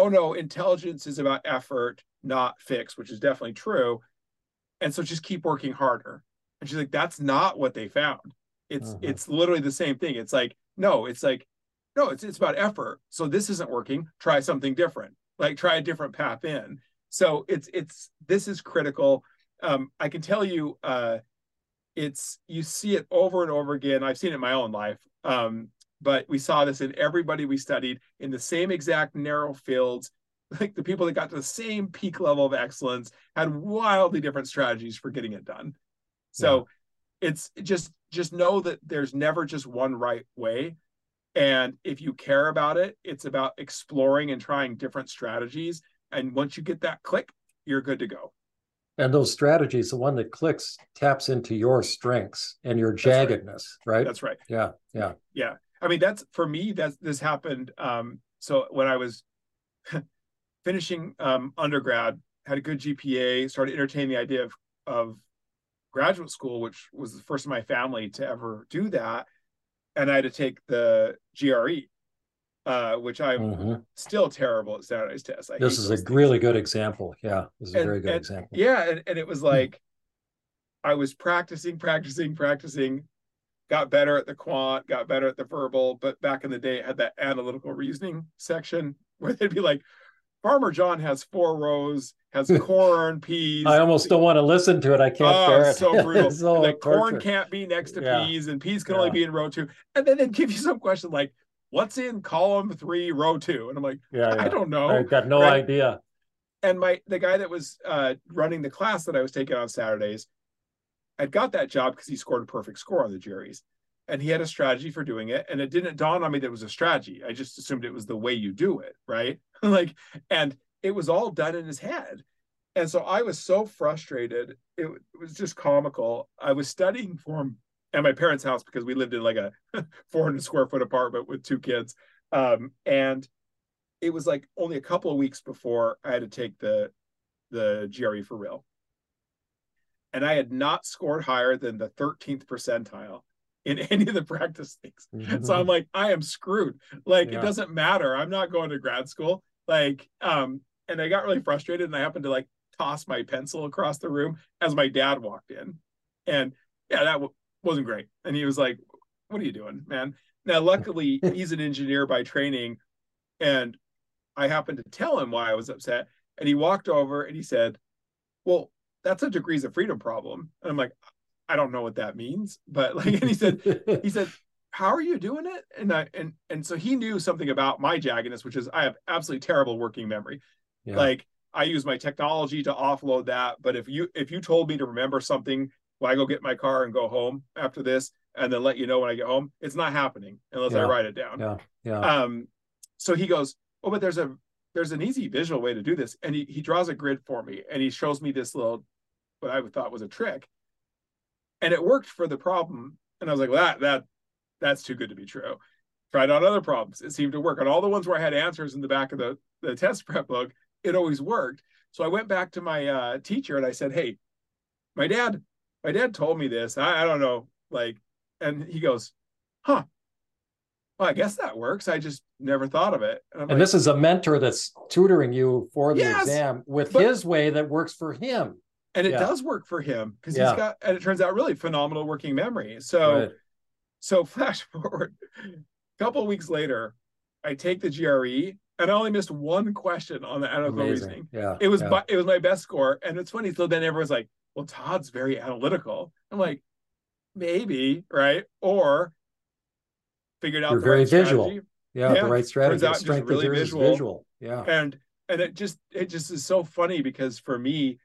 oh no intelligence is about effort not fix which is definitely true. And so just keep working harder. And she's like that's not what they found. It's Mhm. it's literally the same thing. It's like no it's like no it's it's about effort. So this isn't working. Try something different. Like try a different path in. So it's it's this is critical. Um i can tell you uh it's you see it over and over again. I've seen it in my own life. Um but we saw this in everybody we studied in the same exact narrow fields like the people that got to the same peak level of excellence had wildly different strategies for getting it done so it's just just know that there's never just one right way and if you care about it it's about exploring and trying different strategies and once you get that click you're good to go and those strategies, the one that clicks taps into your strengths and your right. jaggedness, right? that's right yeah. Yeah. yeah i mean that's for me that's this happened um so when i was finishing um undergrad had a good gpa started entertaining the idea of of graduate school which was the first in my family to ever do that and i had to take the gre uh which i'm Mhm. still terrible at standardized tests I This is a things. really good example. Yeah. This is a very good and- example. yeah and, and it was like i was practicing practicing practicing got better at the quant got better at the verbal but back in the day it had that analytical reasoning section where they'd be like farmer john has four rows has corn peas I almost don't want to listen to it. I can't Oh, bear it. it's so brutal. So like corn torture. can't be next to Yeah. peas, and peas can only be in row two. And then they'd give you some question like, "What's in column three, row two? And I'm like, Yeah, yeah. I don't know. I've got no right? idea. and my the guy that was uh, running the class that I was taking on Saturdays, I'd got that job because he scored a perfect score on the GREs. and he had a strategy for doing it and it didn't dawn on me that it was a strategy. I just assumed it was the way you do it right? Like and it was all done in his head. And so i was so frustrated. It, it was just comical. I was studying for him at my parents house because we lived in like a 400 square foot apartment with two kids. Um, and it was like only a couple of weeks before i had to take the the gre for real and i had not scored higher than the 13th percentile in any of the practice things. Mm-hmm. So I'm like, I am screwed. Like yeah. it doesn't matter. I'm not going to grad school. Like, um, and I got really frustrated and I happened to like toss my pencil across the room as my dad walked in. And yeah, that w- wasn't great. And he was like, What are you doing, man? Now, luckily, he's an engineer by training. And I happened to tell him why I was upset. And he walked over and he said, Well, that's a degrees of freedom problem. And I'm like, I don't know what that means, but like, and he said, he said, how are you doing it? And I, and, and so he knew something about my jaggedness, which is I have absolutely terrible working memory. Yeah. Like I use my technology to offload that. But if you, if you told me to remember something, well, I go get my car and go home after this and then let you know when I get home, it's not happening unless yeah. I write it down. Yeah. Yeah. Um, so he goes, Oh, but there's a, there's an easy visual way to do this. And he, he draws a grid for me and he shows me this little, what I thought was a trick and it worked for the problem. And I was like, well, that that that's too good to be true. Tried on other problems, it seemed to work. On all the ones where I had answers in the back of the the test prep book, it always worked. So I went back to my uh, teacher and I said, hey, my dad, my dad told me this. I, I don't know, like, and he goes, huh. Well, I guess that works. I just never thought of it. And, and like, this is a mentor that's tutoring you for the yes, exam with but, his way that works for him and it yeah. does work for him because yeah. he's got and it turns out really phenomenal working memory so right. so flash forward a couple weeks later i take the gre and i only missed one question on the analytical Amazing. reasoning yeah it was yeah. it was my best score and it's funny so then everyone's like well todd's very analytical i'm like maybe right or figured out You're very right visual. strategy. yeah, yeah, the right strategy. Turns out strength really visual. visual. Yeah. And and it just it just is so funny because for me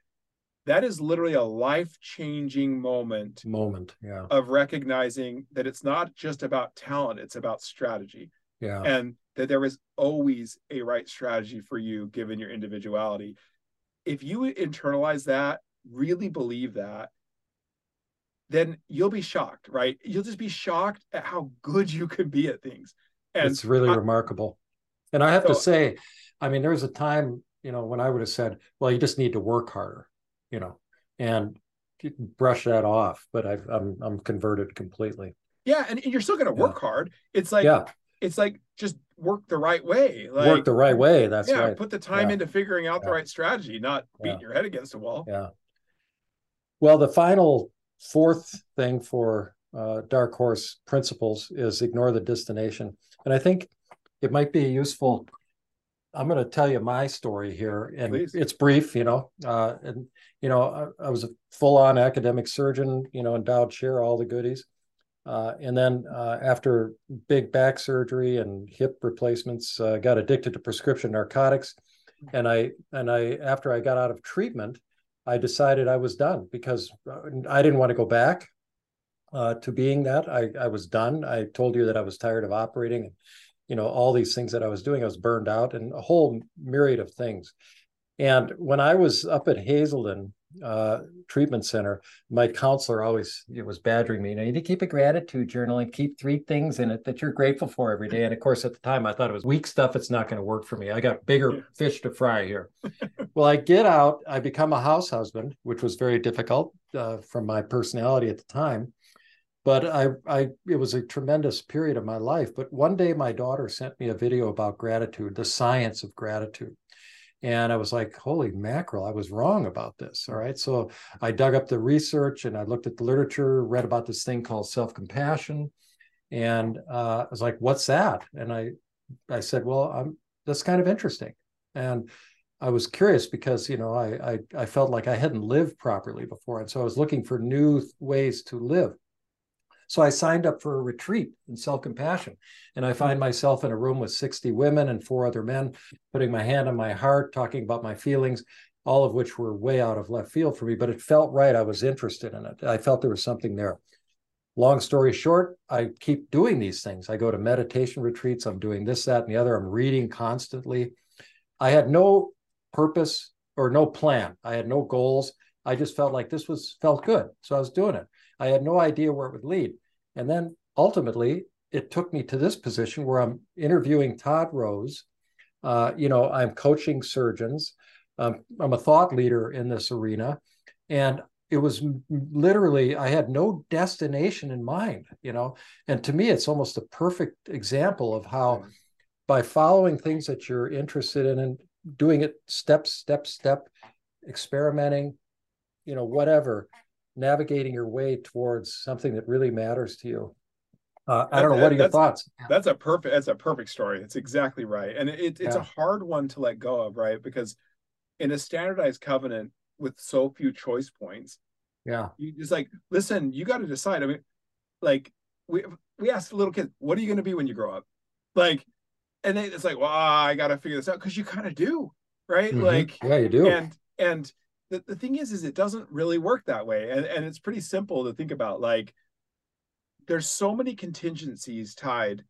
that is literally a life-changing moment moment yeah. of recognizing that it's not just about talent it's about strategy. Yeah. And that there is always a right strategy for you given your individuality. If you internalize that really believe that then you'll be shocked right you'll just be shocked at how good you can be at things and it's really I, remarkable and i have so, to say i mean there's a time you know when i would have said well you just need to work harder you know, and brush that off. But I've, I'm I'm converted completely. Yeah, and, you're still going to work yeah. hard. It's like yeah. it's like just work the right way. Like, work the right way. That's yeah, right. Put the time yeah. into figuring out the right strategy, not beating your head against a wall. Yeah. Well, the final fourth thing for uh, dark horse principles is ignore the destination, and I think it might be useful I'm going to tell you my story here, and Please. it's brief, you know. Uh, and you know, I, I was a full-on academic surgeon, you know, endowed chair, all the goodies. Uh, and then uh, after big back surgery and hip replacements, uh, got addicted to prescription narcotics. And I and I after I got out of treatment, I decided I was done because uh, I didn't want to go back uh, to being that. I I was done. I told you that I was tired of operating and you know all these things that i was doing i was burned out and a whole myriad of things and when i was up at hazelden uh, treatment center my counselor always it was badgering me you know you need to keep a gratitude journal and keep three things in it that you're grateful for every day. And of course at the time i thought it was weak stuff it's not going to work for me. I got bigger fish to fry here. Well i get out i become a house husband which was very difficult uh, from my personality at the time. But I, I, it was a tremendous period of my life. But one day, my daughter sent me a video about gratitude, the science of gratitude. And I was like, holy mackerel, I was wrong about this. All right. So I dug up the research and I looked at the literature, read about this thing called self compassion. And uh, I was like, what's that? And I, I said, well, I'm, that's kind of interesting. And I was curious because, you know, I, I, I felt like I hadn't lived properly before. And so I was looking for new ways to live. So I signed up for a retreat in self compassion. And I find mm. myself in a room with 60 women and four other men, putting my hand on my heart, talking about my feelings, all of which were way out of left field for me. But it felt right. I was interested in it. I felt there was something there. long story short, I keep doing these things. I go to meditation retreats. I'm doing this, that, and the other. I'm reading constantly. I had no purpose or no plan. I had no goals. I just felt like this was felt good. So I was doing it. I had no idea where it would lead. And then ultimately, it took me to this position where I'm interviewing Todd Rose. Uh, you know, I'm coaching surgeons. Um, I'm a thought leader in this arena. And it was literally, I had no destination in mind, you know. And to me, it's almost a perfect example of how by following things that you're interested in and doing it step, step, step, experimenting, you know, whatever, navigating your way towards something that really matters to you. Uh, I don't know. What are your that's, thoughts? That's a perfect. That's a perfect story. It's exactly right, and it, it's yeah. a hard one to let go of, right? Because in a standardized covenant with so few choice points, yeah, you just like listen. You got to decide. I mean, like we we asked little kids, "What are you going to be when you grow up?" Like, and they, it's like, "Well, I got to figure this out," because you kind of do, right? Mm-hmm. Like, yeah, you do. And and the, the thing is, is it doesn't really work that way, and and it's pretty simple to think about. Like, there's so many contingencies tied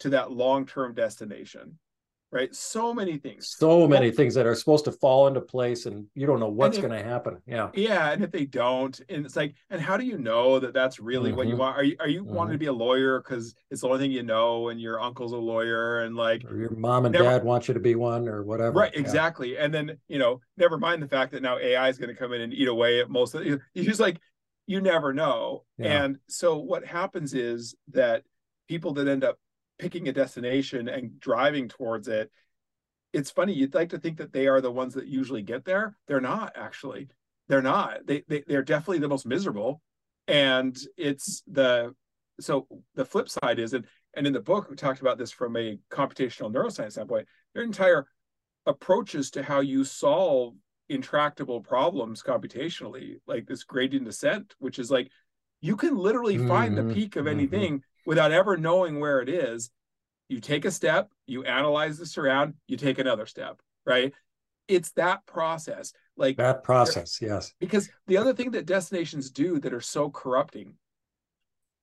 to that long-term destination right so many things so many well, things that are supposed to fall into place and you don't know what's going to happen yeah yeah and if they don't and it's like and how do you know that that's really mm-hmm. what you mm-hmm. want are you are you mm-hmm. wanting to be a lawyer because it's the only thing you know and your uncle's a lawyer and like or your mom and never, dad want you to be one or whatever right yeah. exactly and then you know never mind the fact that now ai is going to come in and eat away at most of you just like you never know. Yeah. And so what happens is that people that end up picking a destination and driving towards it, it's funny, you'd like to think that they are the ones that usually get there. They're not actually. They're not. They, they they're definitely the most miserable. And it's the so the flip side is and and in the book we talked about this from a computational neuroscience standpoint, their entire approaches to how you solve intractable problems computationally, like this gradient descent, which is like you can literally mm-hmm. find the mm-hmm. peak of mm-hmm. anything mm-hmm. Without ever knowing where it is. You take a step, you analyze the surround, you take another step, right? It's that process. Like that process, yes. Because the other thing that destinations do that are so corrupting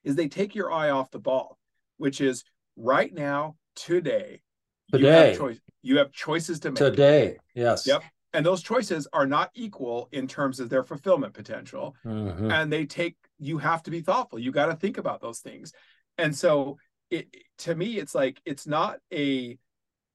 is they take your eye off the ball, which is right now, today. Today. You have, choice, you have choices to make. Today, yes. Yep and those choices are not equal in terms of their fulfillment potential mm-hmm. and they take you have to be thoughtful you got to think about those things and so it to me it's like it's not a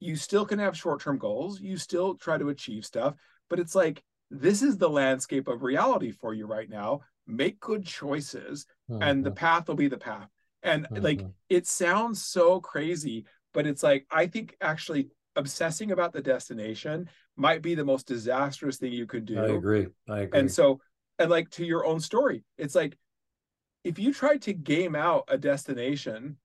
you still can have short-term goals you still try to achieve stuff but it's like this is the landscape of reality for you right now make good choices mm-hmm. and the mm-hmm. path will be the path and mm-hmm. like it sounds so crazy but it's like i think actually obsessing about the destination might be the most disastrous thing you could do. I agree. I agree. And so, and like to your own story, it's like if you tried to game out a destination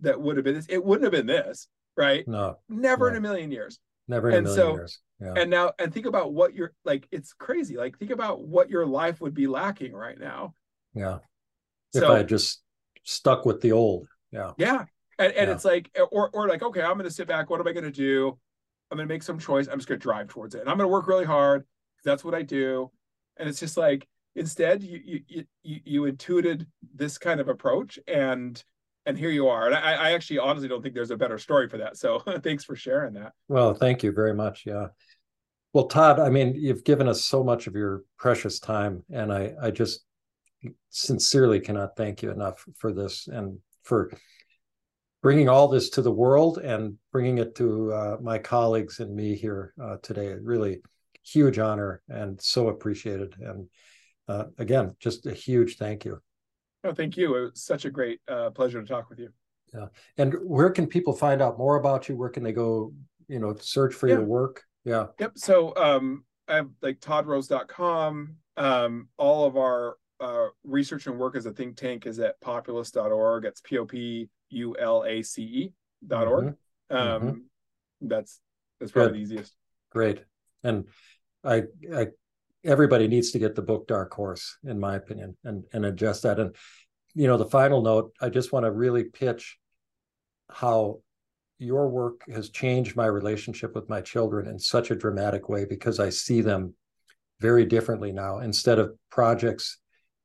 that would have been this, it wouldn't have been this, right? No, never no. in a million years. Never in and a million so, years. Yeah. And now, and think about what you're like. It's crazy. Like, think about what your life would be lacking right now. Yeah. If so, I just stuck with the old. Yeah. Yeah. And, and yeah. it's like, or, or like, okay, I'm going to sit back. What am I going to do? I'm going to make some choice. I'm just going to drive towards it. And I'm going to work really hard. That's what I do. And it's just like, instead you, you, you, you intuited this kind of approach and, and here you are. And I, I actually honestly don't think there's a better story for that. So thanks for sharing that. Well, thank you very much. Yeah. Well, Todd, I mean, you've given us so much of your precious time, and I, I just sincerely cannot thank you enough for this and for bringing all this to the world and bringing it to uh, my colleagues and me here uh, today. Really huge honor and so appreciated. And uh, again, just a huge thank you. Oh, thank you. It was such a great uh, pleasure to talk with you. Yeah. And where can people find out more about you? Where can they go, you know, search for yeah. your work? Yeah. Yep. So um, I have like toddrose.com. Um, all of our uh, research and work as a think tank is at populace.org. It's P O P U L A C E dot org. Mm-hmm. Um, mm-hmm. That's that's probably Good. the easiest. Great, and I, I, everybody needs to get the book Dark Horse, in my opinion, and and adjust that. And you know, the final note, I just want to really pitch how your work has changed my relationship with my children in such a dramatic way because I see them very differently now. Instead of projects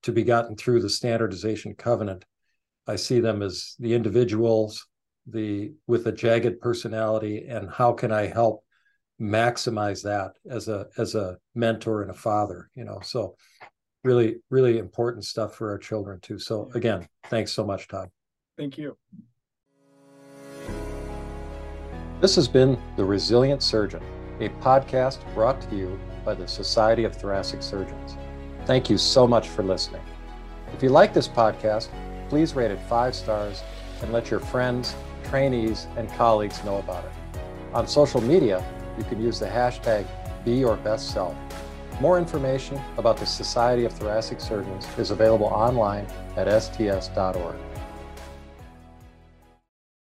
to be gotten through the standardization covenant. I see them as the individuals, the with a jagged personality, and how can I help maximize that as a as a mentor and a father, you know. So really, really important stuff for our children too. So again, thanks so much, Todd. Thank you. This has been The Resilient Surgeon, a podcast brought to you by the Society of Thoracic Surgeons. Thank you so much for listening. If you like this podcast, please rate it five stars and let your friends, trainees, and colleagues know about it. On social media, you can use the hashtag BeYourBestSelf. More information about the Society of Thoracic Surgeons is available online at sts.org.